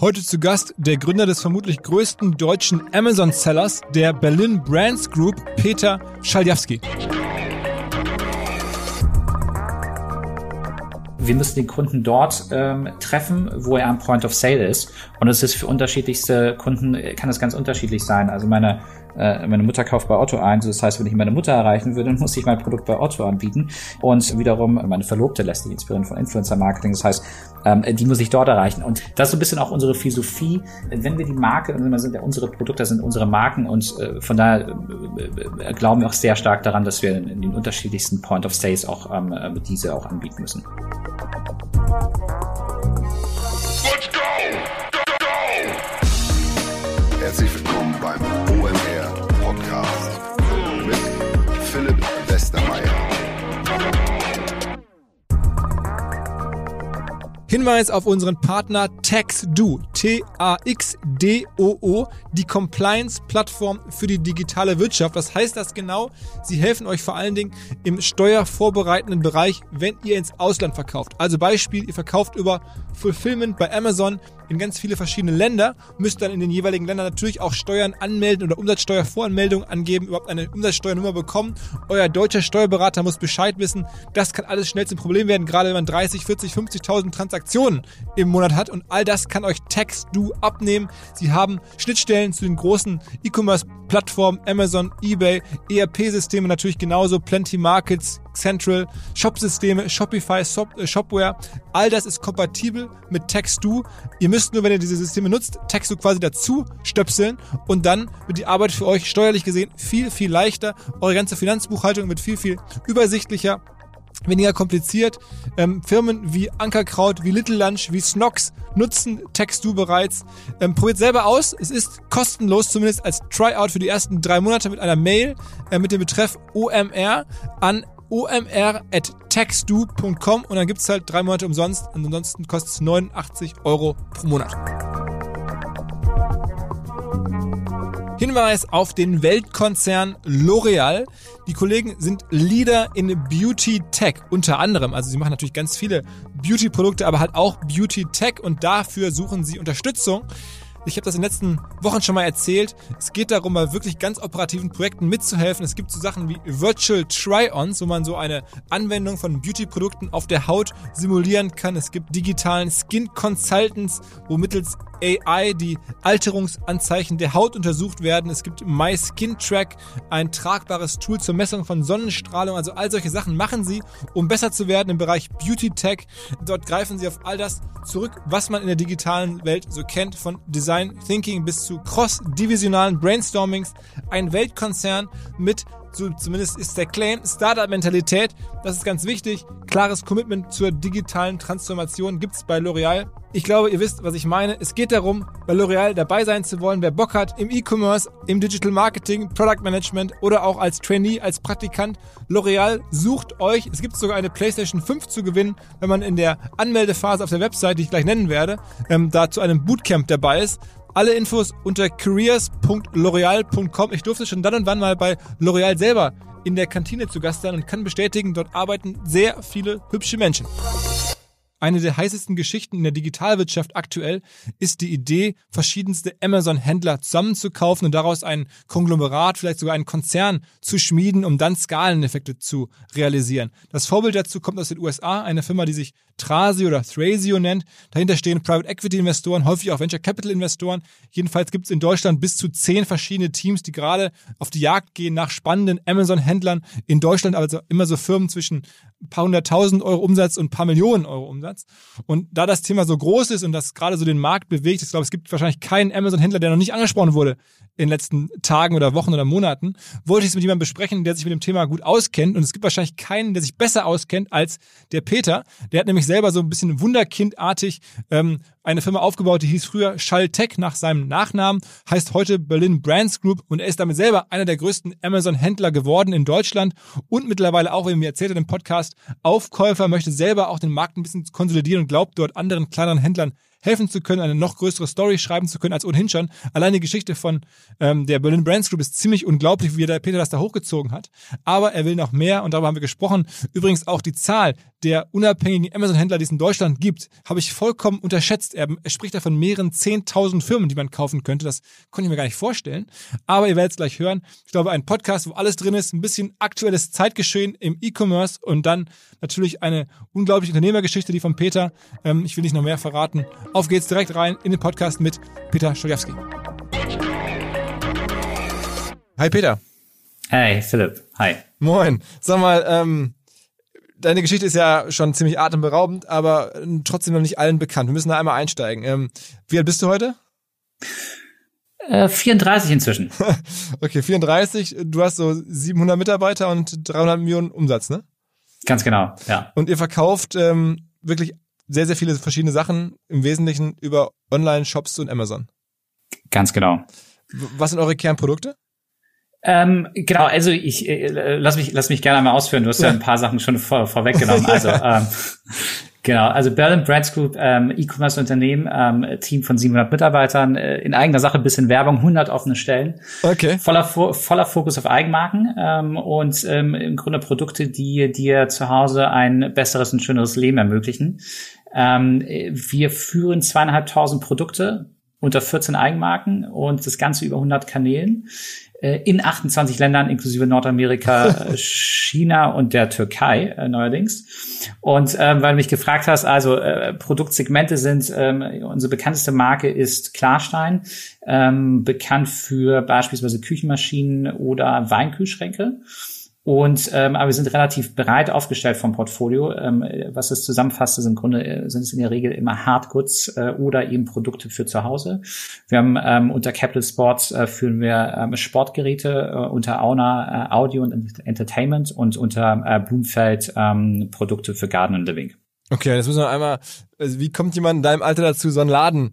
Heute zu Gast der Gründer des vermutlich größten deutschen Amazon-Sellers, der Berlin Brands Group, Peter Schaljawski. wir müssen den Kunden dort ähm, treffen, wo er am Point of Sale ist. Und es ist für unterschiedlichste Kunden, kann es ganz unterschiedlich sein. Also meine äh, meine Mutter kauft bei Otto ein. Das heißt, wenn ich meine Mutter erreichen dann muss ich mein Produkt bei Otto anbieten. Und wiederum, meine Verlobte lässt sich inspirieren von Influencer-Marketing. Das heißt, ähm, die muss ich dort erreichen. Und das ist so ein bisschen auch unsere Philosophie. Wenn wir die Marke, sind ja unsere Produkte, sind unsere Marken und äh, von daher äh, glauben wir auch sehr stark daran, dass wir in den unterschiedlichsten Point of Sales auch ähm, diese auch anbieten müssen. Let's go! Go, go! Herzlich willkommen beim Hinweis auf unseren Partner TaxDo, T-A-X-D-O-O, die Compliance-Plattform für die digitale Wirtschaft. Was heißt das genau? Sie helfen euch vor allen Dingen im steuervorbereitenden Bereich, wenn ihr ins Ausland verkauft. Also Beispiel, ihr verkauft über Fulfillment bei Amazon in ganz viele verschiedene Länder, müsst dann in den jeweiligen Ländern natürlich auch Steuern anmelden oder Umsatzsteuervoranmeldung angeben, überhaupt eine Umsatzsteuernummer bekommen. Euer deutscher Steuerberater muss Bescheid wissen. Das kann alles schnell zum Problem werden, gerade wenn man 30, 40, 50.000 Transaktionen im Monat hat und all das kann euch TaxDo abnehmen. Sie haben Schnittstellen zu den großen E-Commerce-Plattformen Amazon, eBay, ERP-Systeme natürlich genauso, Plenty Markets, Central, Shop-Systeme, Shopify, äh, Shopware. All das ist kompatibel mit TextDo. Ihr müsst nur, wenn ihr diese Systeme nutzt, TextDo quasi dazu stöpseln und dann wird die Arbeit für euch steuerlich gesehen viel, viel leichter. Eure ganze Finanzbuchhaltung wird viel, viel übersichtlicher weniger kompliziert. Ähm, Firmen wie Ankerkraut, wie Little Lunch, wie Snox nutzen TextDo bereits. Ähm, probiert selber aus. Es ist kostenlos, zumindest als Tryout für die ersten drei Monate mit einer Mail äh, mit dem Betreff OMR an omr.textdu.com und dann gibt es halt drei Monate umsonst. Ansonsten kostet es 89 Euro pro Monat. Hinweis auf den Weltkonzern L'Oreal. Die Kollegen sind Leader in Beauty Tech unter anderem. Also sie machen natürlich ganz viele Beauty-Produkte, aber halt auch Beauty Tech und dafür suchen sie Unterstützung. Ich habe das in den letzten Wochen schon mal erzählt. Es geht darum, bei wirklich ganz operativen Projekten mitzuhelfen. Es gibt so Sachen wie Virtual Try-Ons, wo man so eine Anwendung von Beauty-Produkten auf der Haut simulieren kann. Es gibt digitalen Skin Consultants, wo mittels AI die Alterungsanzeichen der Haut untersucht werden. Es gibt My Skin Track, ein tragbares Tool zur Messung von Sonnenstrahlung. Also all solche Sachen machen sie, um besser zu werden im Bereich Beauty Tech. Dort greifen sie auf all das zurück, was man in der digitalen Welt so kennt, von Design Thinking bis zu cross-divisionalen Brainstormings. Ein Weltkonzern mit zumindest ist der Claim, Startup-Mentalität, das ist ganz wichtig. Klares Commitment zur digitalen Transformation gibt's bei L'Oreal. Ich glaube, ihr wisst, was ich meine. Es geht darum, bei L'Oreal dabei sein zu wollen, wer Bock hat, im E-Commerce, im Digital Marketing, Product Management oder auch als Trainee, als Praktikant. L'Oreal sucht euch. Es gibt sogar eine PlayStation 5 zu gewinnen, wenn man in der Anmeldephase auf der Website, die ich gleich nennen werde, ähm, da zu einem Bootcamp dabei ist. Alle Infos unter careers.l'oreal.com. Ich durfte schon dann und wann mal bei L'Oreal selber in der Kantine zu Gast sein und kann bestätigen, dort arbeiten sehr viele hübsche Menschen. Eine der heißesten Geschichten in der Digitalwirtschaft aktuell ist die Idee, verschiedenste Amazon-Händler zusammenzukaufen und daraus ein Konglomerat, vielleicht sogar einen Konzern zu schmieden, um dann Skaleneffekte zu realisieren. Das Vorbild dazu kommt aus den USA, eine Firma, die sich Trasio oder Thrasio nennt. Dahinter stehen Private Equity Investoren, häufig auch Venture Capital Investoren. Jedenfalls gibt es in Deutschland bis zu zehn verschiedene Teams, die gerade auf die Jagd gehen nach spannenden Amazon-Händlern. In Deutschland also immer so Firmen zwischen ein paar hunderttausend Euro Umsatz und ein paar Millionen Euro Umsatz. Und da das Thema so groß ist und das gerade so den Markt bewegt, ich glaube, es gibt wahrscheinlich keinen Amazon-Händler, der noch nicht angesprochen wurde in den letzten Tagen oder Wochen oder Monaten, wollte ich es mit jemandem besprechen, der sich mit dem Thema gut auskennt. Und es gibt wahrscheinlich keinen, der sich besser auskennt als der Peter. Der hat nämlich selber so ein bisschen wunderkindartig ähm, eine Firma aufgebaut, die hieß früher Schalltech nach seinem Nachnamen, heißt heute Berlin Brands Group und er ist damit selber einer der größten Amazon-Händler geworden in Deutschland und mittlerweile auch, wie er mir erzählt hat im Podcast, Aufkäufer, möchte selber auch den Markt ein bisschen konsolidieren und glaubt dort anderen kleineren Händlern helfen zu können, eine noch größere Story schreiben zu können als ohnehin schon. Allein die Geschichte von ähm, der Berlin Brands Group ist ziemlich unglaublich, wie der Peter das da hochgezogen hat. Aber er will noch mehr und darüber haben wir gesprochen. Übrigens auch die Zahl der unabhängigen Amazon-Händler, die es in Deutschland gibt, habe ich vollkommen unterschätzt. Er, er spricht da von mehreren 10.000 Firmen, die man kaufen könnte. Das konnte ich mir gar nicht vorstellen. Aber ihr werdet es gleich hören. Ich glaube, ein Podcast, wo alles drin ist, ein bisschen aktuelles Zeitgeschehen im E-Commerce und dann natürlich eine unglaubliche Unternehmergeschichte, die von Peter. Ähm, ich will nicht noch mehr verraten. Auf geht's direkt rein in den Podcast mit Peter Stojewski. Hi Peter. Hey Philipp. Hi. Moin. Sag mal, ähm, deine Geschichte ist ja schon ziemlich atemberaubend, aber trotzdem noch nicht allen bekannt. Wir müssen da einmal einsteigen. Ähm, wie alt bist du heute? Äh, 34 inzwischen. okay, 34. Du hast so 700 Mitarbeiter und 300 Millionen Umsatz, ne? Ganz genau, ja. Und ihr verkauft ähm, wirklich sehr, sehr viele verschiedene Sachen, im Wesentlichen über Online-Shops und Amazon. Ganz genau. Was sind eure Kernprodukte? Ähm, genau, also ich äh, lass mich lass mich gerne mal ausführen. Du hast ja, ja ein paar Sachen schon vor, vorweggenommen. Also ähm, genau, also Berlin Brands Group, ähm, E-Commerce-Unternehmen, ähm, Team von 700 Mitarbeitern, äh, in eigener Sache bisschen Werbung, 100 offene Stellen, okay. voller voller Fokus auf Eigenmarken ähm, und ähm, im Grunde Produkte, die dir zu Hause ein besseres und schöneres Leben ermöglichen. Ähm, wir führen zweieinhalbtausend Produkte unter 14 Eigenmarken und das Ganze über 100 Kanälen. Äh, in 28 Ländern inklusive Nordamerika, China und der Türkei äh, neuerdings. Und ähm, weil du mich gefragt hast, also äh, Produktsegmente sind, ähm, unsere bekannteste Marke ist Klarstein, ähm, bekannt für beispielsweise Küchenmaschinen oder Weinkühlschränke. Und ähm, aber wir sind relativ breit aufgestellt vom Portfolio. Ähm, was es zusammenfasst, ist im Grunde äh, sind es in der Regel immer Hardgoods äh, oder eben Produkte für zu Hause. Wir haben ähm, unter Capital Sports äh, führen wir ähm, Sportgeräte, äh, unter Auna äh, Audio und Entertainment und unter äh, Blumfeld ähm, Produkte für Garden and Living. Okay, jetzt müssen wir einmal, also wie kommt jemand in deinem Alter dazu, so einen Laden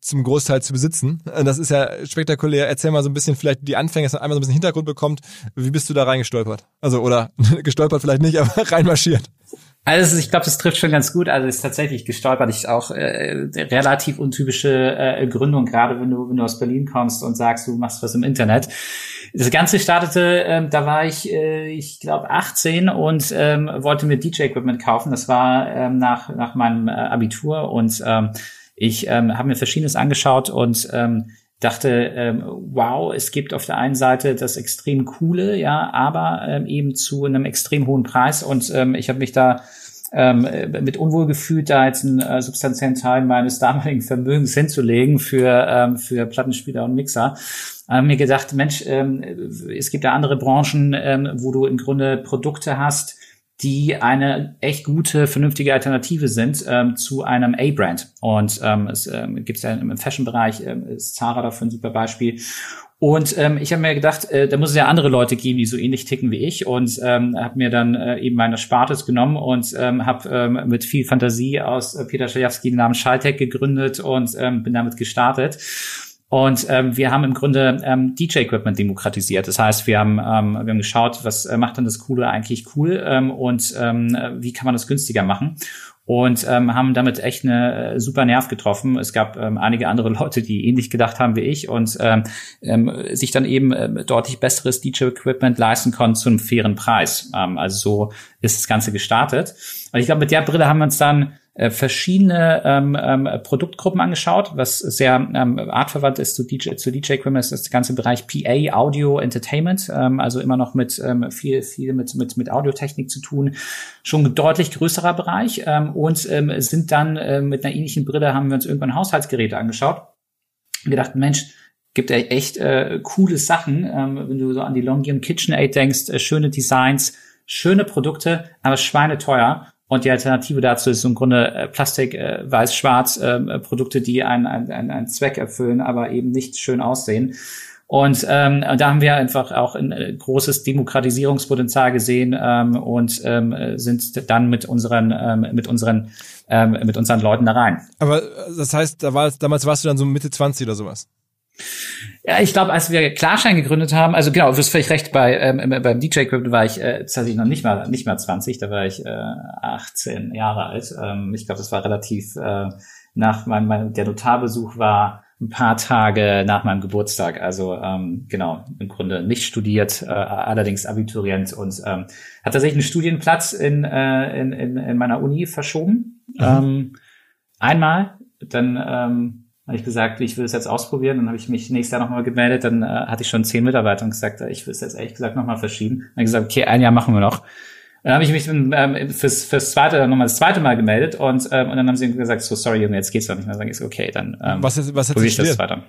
zum Großteil zu besitzen. Äh, das ist ja spektakulär. Erzähl mal so ein bisschen vielleicht die Anfänge, dass man einmal so ein bisschen Hintergrund bekommt. Wie bist du da reingestolpert? Also, oder gestolpert vielleicht nicht, aber reinmarschiert. Also ich glaube, das trifft schon ganz gut. Also es ist tatsächlich gestolpert. Ich auch äh, relativ untypische äh, Gründung, gerade wenn du wenn du aus Berlin kommst und sagst, du machst was im Internet. Das Ganze startete, ähm, da war ich, äh, ich glaube 18 und ähm, wollte mir DJ Equipment kaufen. Das war ähm, nach nach meinem äh, Abitur und ähm, ich ähm, habe mir Verschiedenes angeschaut und ähm, dachte, ähm, wow, es gibt auf der einen Seite das extrem coole, ja, aber ähm, eben zu einem extrem hohen Preis und ähm, ich habe mich da ähm, mit Unwohl gefühlt, da jetzt einen äh, substanziellen Teil meines damaligen Vermögens hinzulegen für, ähm, für Plattenspieler und Mixer. Habe mir gedacht, Mensch, ähm, es gibt da andere Branchen, ähm, wo du im Grunde Produkte hast, die eine echt gute, vernünftige Alternative sind ähm, zu einem A-Brand. Und ähm, es ähm, gibt ja im Fashion-Bereich, ähm, ist Zara dafür ein super Beispiel. Und ähm, ich habe mir gedacht, äh, da muss es ja andere Leute geben, die so ähnlich ticken wie ich. Und ähm, habe mir dann äh, eben meine Spartes genommen und ähm, habe ähm, mit viel Fantasie aus äh, Peter Schajewski den Namen Schaltech gegründet und ähm, bin damit gestartet. Und ähm, wir haben im Grunde ähm, DJ-Equipment demokratisiert. Das heißt, wir haben, ähm, wir haben geschaut, was äh, macht denn das Coole eigentlich cool ähm, und ähm, wie kann man das günstiger machen und ähm, haben damit echt eine äh, super Nerv getroffen. Es gab ähm, einige andere Leute, die ähnlich gedacht haben wie ich und ähm, ähm, sich dann eben äh, deutlich besseres DJ-Equipment leisten konnten zu einem fairen Preis. Ähm, also so ist das Ganze gestartet. Und ich glaube, mit der Brille haben wir uns dann äh, verschiedene ähm, ähm, Produktgruppen angeschaut, was sehr ähm, artverwandt ist zu DJ, zu DJ ist das ganze Bereich PA, Audio, Entertainment, ähm, also immer noch mit ähm, viel, viel mit, mit, mit Audiotechnik zu tun. Schon ein deutlich größerer Bereich. Ähm, und ähm, sind dann äh, mit einer ähnlichen Brille haben wir uns irgendwann Haushaltsgeräte angeschaut. Und gedacht, Mensch, gibt ja echt äh, coole Sachen, ähm, wenn du so an die Longium KitchenAid denkst, äh, schöne Designs, schöne Produkte, aber schweineteuer. Und die Alternative dazu ist im Grunde äh, Plastik, äh, weiß-schwarz, äh, Produkte, die einen, einen, einen Zweck erfüllen, aber eben nicht schön aussehen. Und ähm, da haben wir einfach auch ein äh, großes Demokratisierungspotenzial gesehen ähm, und ähm, sind dann mit unseren ähm, mit unseren ähm, mit unseren Leuten da rein. Aber das heißt, da war, damals warst du dann so Mitte 20 oder sowas? Ja, ich glaube, als wir Klarschein gegründet haben, also genau, du hast völlig recht, bei ähm, beim DJ Crypto war ich äh, tatsächlich noch nicht mal nicht mal 20, da war ich äh, 18 Jahre alt. Ähm, ich glaube, das war relativ äh, nach meinem mein, der Notarbesuch war ein paar Tage nach meinem Geburtstag. Also ähm, genau, im Grunde nicht studiert, äh, allerdings Abiturient und ähm, hat tatsächlich einen Studienplatz in, äh, in, in, in meiner Uni verschoben. Mhm. Ähm, einmal, dann ähm, habe ich gesagt, ich will es jetzt ausprobieren. Dann habe ich mich nächstes Jahr nochmal gemeldet. Dann äh, hatte ich schon zehn Mitarbeiter und gesagt, ich will es jetzt ehrlich gesagt nochmal verschieben. Dann habe ich gesagt, okay, ein Jahr machen wir noch. Dann habe ich mich ähm, fürs, fürs zweite, nochmal das zweite Mal gemeldet und, ähm, und dann haben sie gesagt, so sorry Junge, jetzt geht's doch nicht mehr. Dann sage ich, okay, dann ähm, was ist, was probiere ich das weiter.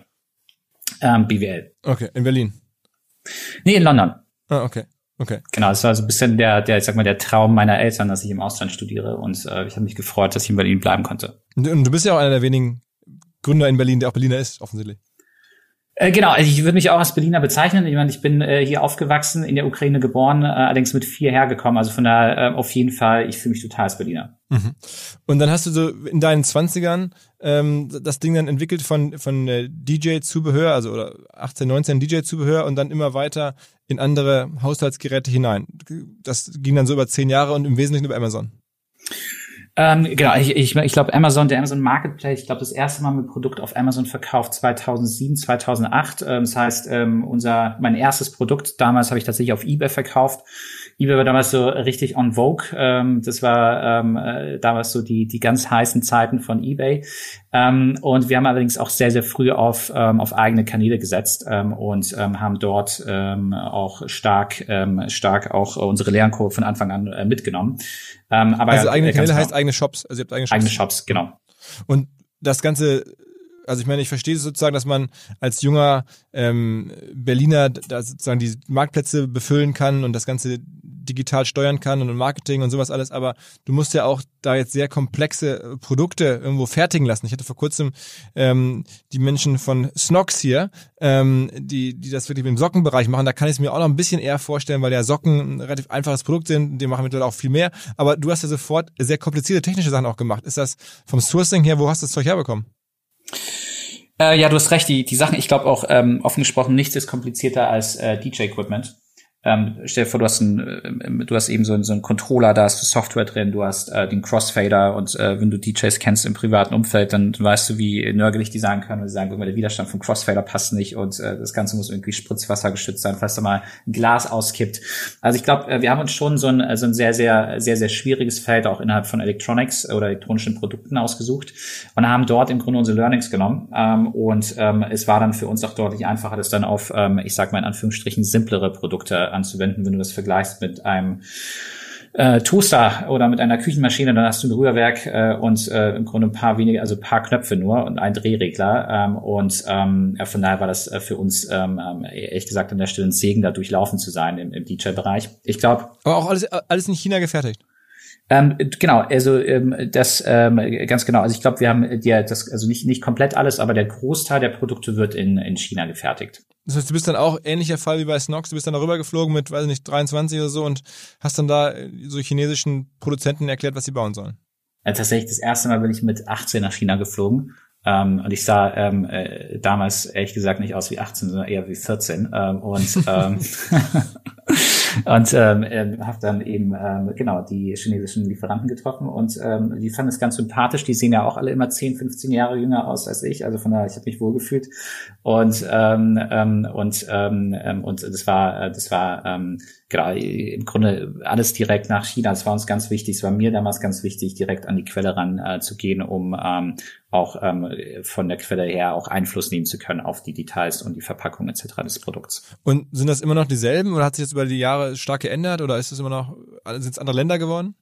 Ähm, BWL. Okay, in Berlin. Nee, in London. Ah, okay. Okay. Genau, das war so ein bisschen der, der, ich sag mal, der Traum meiner Eltern, dass ich im Ausland studiere und äh, ich habe mich gefreut, dass ich in Berlin bleiben konnte. Und du bist ja auch einer der wenigen Gründer in Berlin, der auch Berliner ist, offensichtlich. Äh, genau, also ich würde mich auch als Berliner bezeichnen. Ich meine, ich bin äh, hier aufgewachsen, in der Ukraine geboren, äh, allerdings mit vier hergekommen. Also von daher äh, auf jeden Fall, ich fühle mich total als Berliner. Mhm. Und dann hast du so in deinen Zwanzigern ähm, das Ding dann entwickelt von, von äh, DJ-Zubehör, also oder 18, 19 DJ-Zubehör und dann immer weiter in andere Haushaltsgeräte hinein. Das ging dann so über zehn Jahre und im Wesentlichen über Amazon. Ähm, genau, ich, ich, ich glaube Amazon, der Amazon Marketplace, ich glaube das erste Mal mit Produkt auf Amazon verkauft 2007, 2008. Ähm, das heißt, ähm, unser mein erstes Produkt damals habe ich tatsächlich auf eBay verkauft eBay war damals so richtig on vogue. Ähm, das war ähm, äh, damals so die, die ganz heißen Zeiten von eBay. Ähm, und wir haben allerdings auch sehr, sehr früh auf, ähm, auf eigene Kanäle gesetzt ähm, und ähm, haben dort ähm, auch stark, ähm, stark auch unsere Lernkurve von Anfang an äh, mitgenommen. Ähm, aber also eigene Kanäle genau. heißt eigene Shops. Also ihr habt eigene Shops. Eigene Shops, genau. Und das Ganze also ich meine, ich verstehe sozusagen, dass man als junger ähm, Berliner da sozusagen die Marktplätze befüllen kann und das Ganze digital steuern kann und Marketing und sowas alles, aber du musst ja auch da jetzt sehr komplexe äh, Produkte irgendwo fertigen lassen. Ich hatte vor kurzem ähm, die Menschen von Snox hier, ähm, die, die das wirklich im Sockenbereich machen. Da kann ich es mir auch noch ein bisschen eher vorstellen, weil ja Socken ein relativ einfaches Produkt sind, die machen mittlerweile auch viel mehr. Aber du hast ja sofort sehr komplizierte technische Sachen auch gemacht. Ist das vom Sourcing her, wo hast du das Zeug herbekommen? Äh, ja, du hast recht. Die, die Sachen, ich glaube auch ähm, offen gesprochen, nichts ist komplizierter als äh, DJ-Equipment. Ähm, stell dir vor, du hast, ein, äh, du hast eben so, ein, so einen Controller, da hast du Software drin, du hast äh, den Crossfader und äh, wenn du DJs kennst im privaten Umfeld, dann weißt du, wie nörgelig die sagen können, und sie sagen, der Widerstand vom Crossfader passt nicht und äh, das Ganze muss irgendwie Spritzwasser geschützt sein, falls da mal ein Glas auskippt. Also ich glaube, äh, wir haben uns schon so ein, so ein sehr, sehr, sehr, sehr schwieriges Feld auch innerhalb von Electronics oder elektronischen Produkten ausgesucht und haben dort im Grunde unsere Learnings genommen ähm, und ähm, es war dann für uns auch deutlich einfacher, das dann auf, ähm, ich sag mal in Anführungsstrichen, simplere Produkte anzuwenden, wenn du das vergleichst mit einem äh, Toaster oder mit einer Küchenmaschine, dann hast du ein Rührwerk äh, und äh, im Grunde ein paar wenige, also ein paar Knöpfe nur und ein Drehregler. Ähm, und ähm, ja, von daher war das äh, für uns ähm, ähm, ehrlich gesagt an der Stelle ein Segen, da durchlaufen zu sein im, im DJ-Bereich. Ich glaube. Aber auch alles, alles in China gefertigt. Ähm, genau, also ähm, das ähm, ganz genau. Also ich glaube, wir haben ja das, also nicht nicht komplett alles, aber der Großteil der Produkte wird in in China gefertigt. Das heißt, du bist dann auch ähnlicher Fall wie bei Snox, du bist dann darüber geflogen mit, weiß nicht, 23 oder so und hast dann da äh, so chinesischen Produzenten erklärt, was sie bauen sollen. Ja, tatsächlich das erste Mal bin ich mit 18 nach China geflogen. Ähm, und ich sah ähm, äh, damals ehrlich gesagt nicht aus wie 18, sondern eher wie 14. Ähm, und ähm, und ähm, äh, habe dann eben ähm, genau die chinesischen Lieferanten getroffen und ähm, die fanden es ganz sympathisch. Die sehen ja auch alle immer 10, 15 Jahre jünger aus als ich. Also von daher, ich habe mich wohlgefühlt und ähm, ähm, und ähm, ähm und das war äh, das war ähm, im Grunde alles direkt nach China. Das war uns ganz wichtig. Es war mir damals ganz wichtig, direkt an die Quelle ran äh, zu gehen, um ähm, auch ähm, von der Quelle her auch Einfluss nehmen zu können auf die Details und die Verpackung etc. des Produkts. Und sind das immer noch dieselben oder hat sich das über die Jahre stark geändert oder ist es immer noch sind es andere Länder geworden?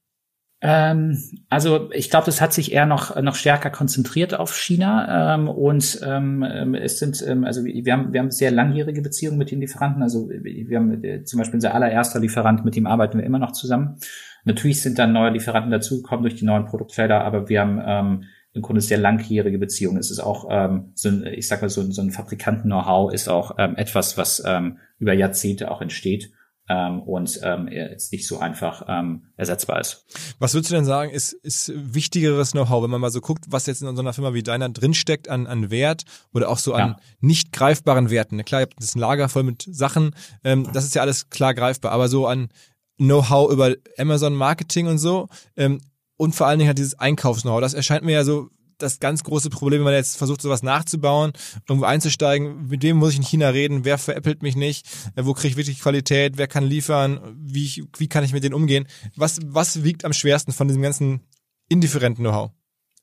Ähm, also ich glaube, das hat sich eher noch noch stärker konzentriert auf China ähm, und ähm, ähm es sind ähm, also wir haben wir haben sehr langjährige Beziehungen mit den Lieferanten. Also wir haben äh, zum Beispiel unser allererster Lieferant, mit dem arbeiten wir immer noch zusammen. Natürlich sind dann neue Lieferanten dazugekommen durch die neuen Produktfelder, aber wir haben ähm, im Grunde sehr langjährige Beziehungen. Es ist auch ähm, so ein, ich sag mal so, so ein Fabrikanten-Know-how ist auch ähm, etwas, was ähm, über Jahrzehnte auch entsteht ähm, und ähm, jetzt nicht so einfach ähm, ersetzbar ist. Was würdest du denn sagen, ist, ist wichtigeres Know-how, wenn man mal so guckt, was jetzt in so einer Firma wie deiner drinsteckt an, an Wert oder auch so an ja. nicht greifbaren Werten? Klar, ihr habt das ein Lager voll mit Sachen, ähm, das ist ja alles klar greifbar, aber so an Know-how über Amazon Marketing und so ähm, und vor allen Dingen halt dieses Einkaufs-Know-how, das erscheint mir ja so das ganz große Problem, wenn man jetzt versucht, sowas nachzubauen, irgendwo einzusteigen. Mit wem muss ich in China reden? Wer veräppelt mich nicht? Äh, wo kriege ich wirklich Qualität? Wer kann liefern? Wie, wie kann ich mit denen umgehen? Was, was wiegt am schwersten von diesem ganzen indifferenten Know-how?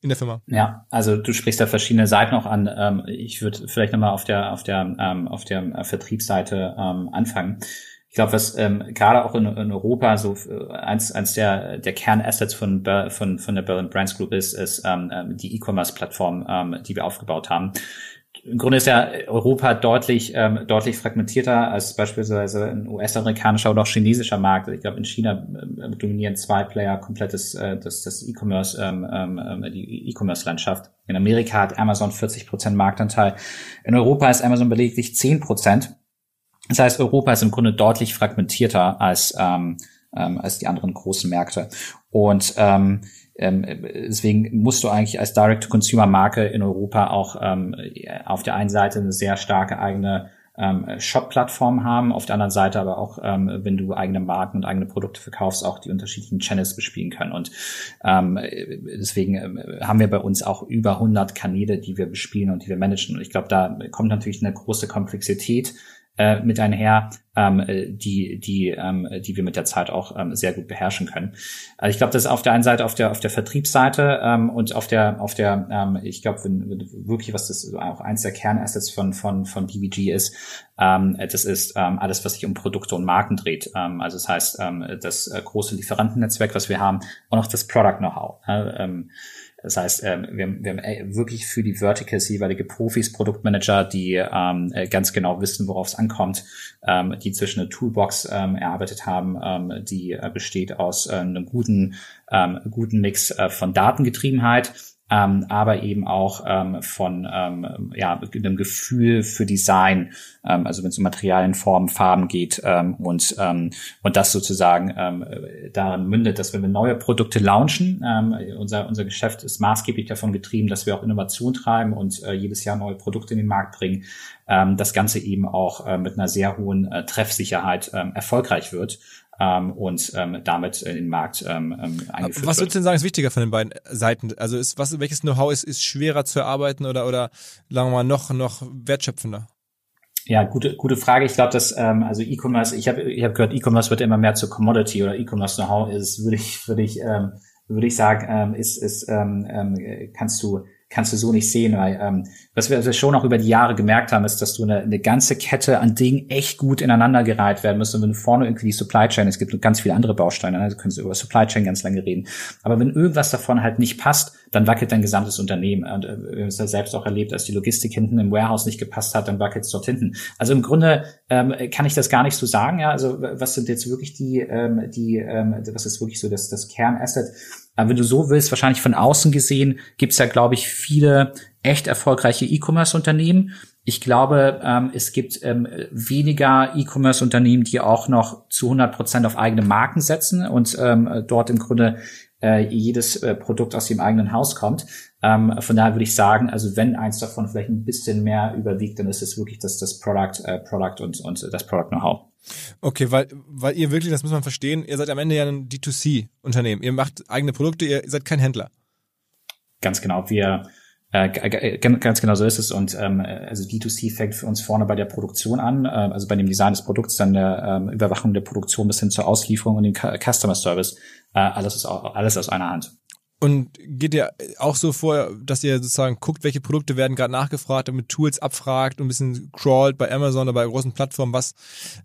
in der Firma. Ja, also du sprichst da verschiedene Seiten noch an. Ähm, ich würde vielleicht nochmal auf der auf der ähm, auf der Vertriebsseite ähm, anfangen. Ich glaube, was ähm, gerade auch in, in Europa so äh, eins, eins der, der Kernassets von, von, von der Berlin Brands Group ist, ist ähm, ähm, die E-Commerce-Plattform, ähm, die wir aufgebaut haben im Grunde ist ja Europa deutlich, ähm, deutlich fragmentierter als beispielsweise ein US-amerikanischer oder auch chinesischer Markt. Ich glaube, in China äh, dominieren zwei Player komplettes äh, das, das E-Commerce, ähm, ähm, die E-Commerce-Landschaft. In Amerika hat Amazon 40 Prozent Marktanteil. In Europa ist Amazon beleglich 10 Prozent. Das heißt, Europa ist im Grunde deutlich fragmentierter als, ähm, ähm, als die anderen großen Märkte. Und ähm, ähm, deswegen musst du eigentlich als Direct-to-Consumer-Marke in Europa auch ähm, auf der einen Seite eine sehr starke eigene ähm, Shop-Plattform haben, auf der anderen Seite aber auch, ähm, wenn du eigene Marken und eigene Produkte verkaufst, auch die unterschiedlichen Channels bespielen können. Und ähm, deswegen ähm, haben wir bei uns auch über 100 Kanäle, die wir bespielen und die wir managen. Und ich glaube, da kommt natürlich eine große Komplexität äh, mit einher, ähm, äh, die, die, ähm, die wir mit der Zeit auch ähm, sehr gut beherrschen können. Also ich glaube, das ist auf der einen Seite auf der auf der Vertriebsseite ähm, und auf der auf der ähm, ich glaube, wirklich was das auch eins der Kernassets von von von BBG ist, ähm, das ist ähm, alles, was sich um Produkte und Marken dreht. Ähm, also das heißt, ähm, das äh, große Lieferantennetzwerk, was wir haben, und auch das Product Know-how. Äh, ähm, das heißt, ähm, wir, wir haben äh, wirklich für die Verticals jeweilige Profis, Produktmanager, die ähm, äh, ganz genau wissen, worauf es ankommt, ähm, die zwischen eine Toolbox ähm, erarbeitet haben, ähm, die äh, besteht aus äh, einem guten, ähm, guten Mix äh, von Datengetriebenheit, ähm, aber eben auch ähm, von ähm, ja, einem Gefühl für Design, ähm, also wenn es um Materialien, Formen, Farben geht ähm, und, ähm, und das sozusagen ähm, darin mündet, dass wenn wir neue Produkte launchen, ähm, unser, unser Geschäft ist maßgeblich davon getrieben, dass wir auch Innovation treiben und äh, jedes Jahr neue Produkte in den Markt bringen, ähm, das Ganze eben auch äh, mit einer sehr hohen äh, Treffsicherheit ähm, erfolgreich wird ähm, und ähm, damit in den Markt ähm, ähm eingeführt Was würdest du denn sagen, ist wichtiger von den beiden Seiten? Also ist was welches Know-how ist, ist schwerer zu erarbeiten oder oder sagen wir mal noch noch wertschöpfender? Ja, gute, gute Frage. Ich glaube, dass ähm, also E-Commerce, ich habe ich hab gehört, E-Commerce wird immer mehr zur Commodity oder E-Commerce Know-how ist, würde ich, würde ich, ähm, würde ich sagen, ähm, ist, ist ähm, ähm, kannst du kannst du so nicht sehen, weil ähm, was wir, wir schon auch über die Jahre gemerkt haben, ist, dass du eine, eine ganze Kette an Dingen echt gut ineinander gereiht werden musst. Und wenn du vorne irgendwie die Supply Chain, es gibt ganz viele andere Bausteine, also können du über Supply Chain ganz lange reden. Aber wenn irgendwas davon halt nicht passt, dann wackelt dein gesamtes Unternehmen. Und äh, wir haben es ja selbst auch erlebt, als die Logistik hinten im Warehouse nicht gepasst hat, dann wackelt es dort hinten. Also im Grunde ähm, kann ich das gar nicht so sagen. Ja, also was sind jetzt wirklich die, ähm, die, ähm, was ist wirklich so das, das Kernasset? Aber wenn du so willst, wahrscheinlich von außen gesehen, gibt's ja, glaube ich, viele echt erfolgreiche E-Commerce-Unternehmen. Ich glaube, ähm, es gibt ähm, weniger E-Commerce-Unternehmen, die auch noch zu 100 Prozent auf eigene Marken setzen und ähm, dort im Grunde äh, jedes äh, Produkt aus dem eigenen Haus kommt. Ähm, von daher würde ich sagen, also wenn eins davon vielleicht ein bisschen mehr überwiegt, dann ist es wirklich das, das Product, äh, Product und, und das Product Know-how. Okay, weil, weil ihr wirklich, das muss man verstehen, ihr seid am Ende ja ein D2C-Unternehmen. Ihr macht eigene Produkte, ihr seid kein Händler. Ganz genau. Wir, äh, ganz genau so ist es. Und ähm, also D2C fängt für uns vorne bei der Produktion an, äh, also bei dem Design des Produkts, dann der ähm, Überwachung der Produktion bis hin zur Auslieferung und dem Customer Service. Äh, alles ist auch, alles aus einer Hand. Und geht ihr auch so vor, dass ihr sozusagen guckt, welche Produkte werden gerade nachgefragt und mit Tools abfragt und ein bisschen crawlt bei Amazon oder bei großen Plattformen, was,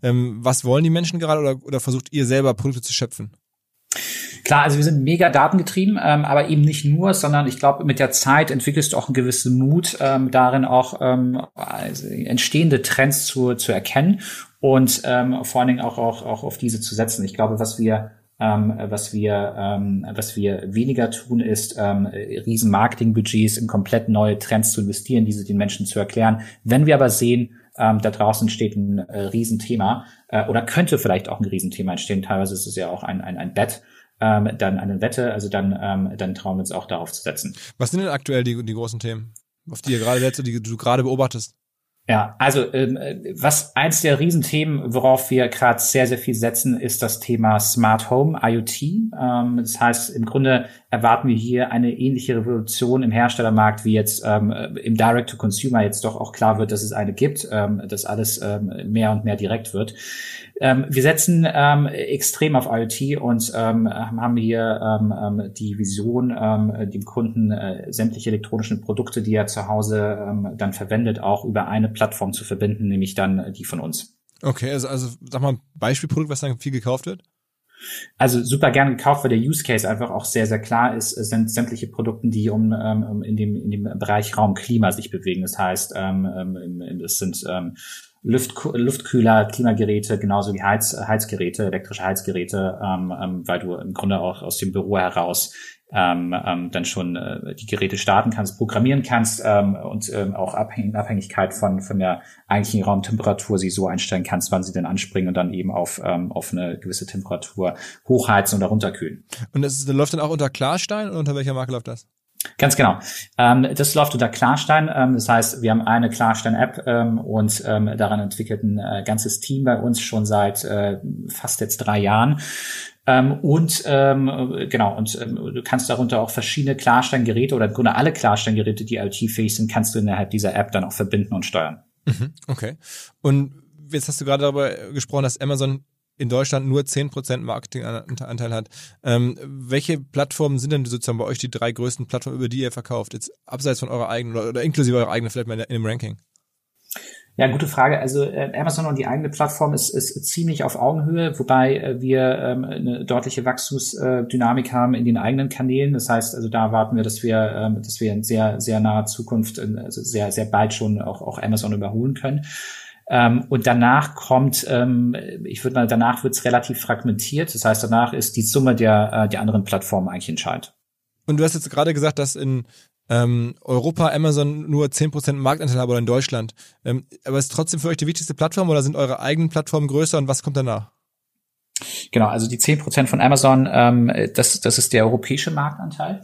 ähm, was wollen die Menschen gerade oder, oder versucht ihr selber Produkte zu schöpfen? Klar, also wir sind mega datengetrieben, ähm, aber eben nicht nur, sondern ich glaube, mit der Zeit entwickelst du auch einen gewissen Mut ähm, darin, auch ähm, also entstehende Trends zu, zu erkennen und ähm, vor allen Dingen auch, auch, auch auf diese zu setzen. Ich glaube, was wir ähm, was wir ähm, was wir weniger tun, ist ähm, riesen Marketingbudgets in komplett neue Trends zu investieren, diese den Menschen zu erklären. Wenn wir aber sehen, ähm, da draußen steht ein äh, Riesenthema äh, oder könnte vielleicht auch ein Riesenthema entstehen. Teilweise ist es ja auch ein, ein, ein Bet. Ähm, dann eine Wette, also dann, ähm, dann trauen wir uns auch darauf zu setzen. Was sind denn aktuell die, die großen Themen, auf die ihr gerade setzt, die du gerade beobachtest? Ja, also ähm, was eins der Riesenthemen, worauf wir gerade sehr, sehr viel setzen, ist das Thema Smart Home, IoT. Ähm, das heißt, im Grunde erwarten wir hier eine ähnliche Revolution im Herstellermarkt, wie jetzt ähm, im Direct-to-Consumer jetzt doch auch klar wird, dass es eine gibt, ähm, dass alles ähm, mehr und mehr direkt wird. Ähm, wir setzen ähm, extrem auf IoT und ähm, haben hier ähm, ähm, die Vision, ähm, dem Kunden äh, sämtliche elektronischen Produkte, die er zu Hause ähm, dann verwendet, auch über eine Plattform zu verbinden, nämlich dann die von uns. Okay, also, also sag mal Beispielprodukt, was dann viel gekauft wird? Also super gern gekauft, weil der Use Case einfach auch sehr, sehr klar ist, es sind sämtliche Produkte, die um, um in, dem, in dem Bereich Raum Klima sich bewegen. Das heißt, ähm, ähm, es sind ähm, Luft, Luftkühler, Klimageräte, genauso wie Heiz, Heizgeräte, elektrische Heizgeräte, ähm, ähm, weil du im Grunde auch aus dem Büro heraus ähm, ähm, dann schon äh, die Geräte starten kannst, programmieren kannst ähm, und ähm, auch abhängig, Abhängigkeit von, von der eigentlichen Raumtemperatur sie so einstellen kannst, wann sie denn anspringen und dann eben auf, ähm, auf eine gewisse Temperatur hochheizen oder runterkühlen. Und das ist, läuft dann auch unter Klarstein oder unter welcher Marke läuft das? Ganz genau. Ähm, das läuft unter Klarstein. Ähm, das heißt, wir haben eine Klarstein-App ähm, und ähm, daran entwickelt ein äh, ganzes Team bei uns schon seit äh, fast jetzt drei Jahren. Ähm, und ähm, genau, und ähm, du kannst darunter auch verschiedene Klarstein-Geräte oder im Grunde alle Klarstein-Geräte, die IoT-fähig sind, kannst du innerhalb dieser App dann auch verbinden und steuern. Mhm, okay. Und jetzt hast du gerade darüber gesprochen, dass Amazon in Deutschland nur 10% Marketinganteil hat. Ähm, welche Plattformen sind denn sozusagen bei euch die drei größten Plattformen, über die ihr verkauft? Jetzt abseits von eurer eigenen oder, oder inklusive eurer eigenen vielleicht mal in dem Ranking? Ja, gute Frage. Also äh, Amazon und die eigene Plattform ist, ist ziemlich auf Augenhöhe, wobei äh, wir ähm, eine deutliche Wachstumsdynamik haben in den eigenen Kanälen. Das heißt, also da erwarten wir, dass wir, ähm, dass wir in sehr, sehr naher Zukunft, also sehr, sehr bald schon auch, auch Amazon überholen können. Ähm, und danach kommt, ähm, ich würde mal, danach wird es relativ fragmentiert. Das heißt, danach ist die Summe der, äh, der anderen Plattformen eigentlich entscheidend. Und du hast jetzt gerade gesagt, dass in ähm, Europa Amazon nur 10% Marktanteil hat oder in Deutschland. Ähm, aber ist trotzdem für euch die wichtigste Plattform oder sind eure eigenen Plattformen größer und was kommt danach? Genau, also die zehn Prozent von Amazon, ähm, das, das ist der europäische Marktanteil.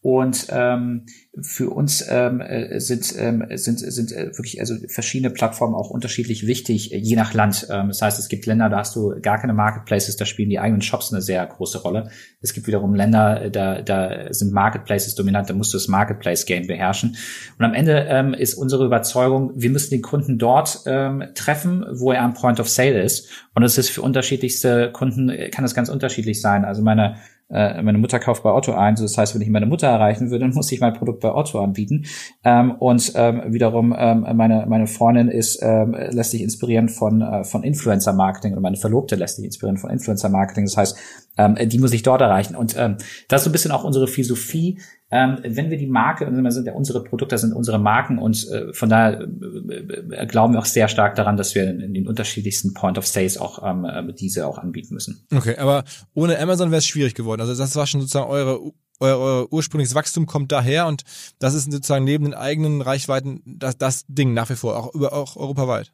Und ähm, für uns ähm, äh, sind, ähm, sind, sind äh, wirklich also verschiedene Plattformen auch unterschiedlich wichtig, äh, je nach Land. Ähm, das heißt, es gibt Länder, da hast du gar keine Marketplaces, da spielen die eigenen Shops eine sehr große Rolle. Es gibt wiederum Länder, da, da sind Marketplaces dominant, da musst du das Marketplace-Game beherrschen. Und am Ende ähm, ist unsere Überzeugung, wir müssen den Kunden dort ähm, treffen, wo er am Point of Sale ist. Und es ist für unterschiedlichste Kunden, kann es ganz unterschiedlich sein. Also meine äh, meine Mutter kauft bei Otto ein. Das heißt, wenn ich meine Mutter erreichen würde, dann muss ich mein Produkt bei Otto anbieten. Ähm, und ähm, wiederum ähm, meine meine Freundin ist ähm, lässt sich inspirieren von äh, von Influencer Marketing oder meine Verlobte lässt sich inspirieren von Influencer Marketing. Das heißt, ähm, die muss ich dort erreichen. Und ähm, das ist so ein bisschen auch unsere Philosophie. Ähm, wenn wir die Marke, und sind ja unsere Produkte sind unsere Marken und äh, von daher äh, äh, glauben wir auch sehr stark daran, dass wir in, in den unterschiedlichsten Point of Sales auch ähm, äh, diese auch anbieten müssen. Okay, aber ohne Amazon wäre es schwierig geworden. Also das war schon sozusagen eure euer, euer ursprüngliches Wachstum kommt daher und das ist sozusagen neben den eigenen Reichweiten das, das Ding nach wie vor, auch über auch europaweit.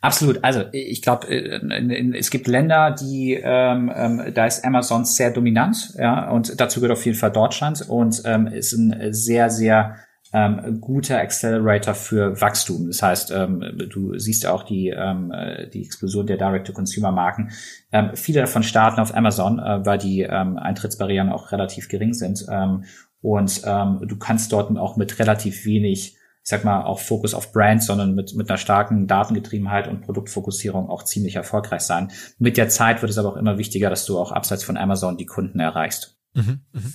Absolut. Also ich glaube, äh, es gibt Länder, die ähm, ähm, da ist Amazon sehr dominant, ja, und dazu gehört auf jeden Fall Deutschland und ähm, ist ein sehr, sehr ähm, guter Accelerator für Wachstum. Das heißt, ähm, du siehst auch die, ähm, die Explosion der Direct-to-Consumer-Marken. Ähm, viele davon starten auf Amazon, äh, weil die ähm, Eintrittsbarrieren auch relativ gering sind. Ähm, und ähm, du kannst dort auch mit relativ wenig ich sag mal, auch Fokus auf Brand, sondern mit, mit einer starken Datengetriebenheit und Produktfokussierung auch ziemlich erfolgreich sein. Mit der Zeit wird es aber auch immer wichtiger, dass du auch abseits von Amazon die Kunden erreichst. Mhm, mhm.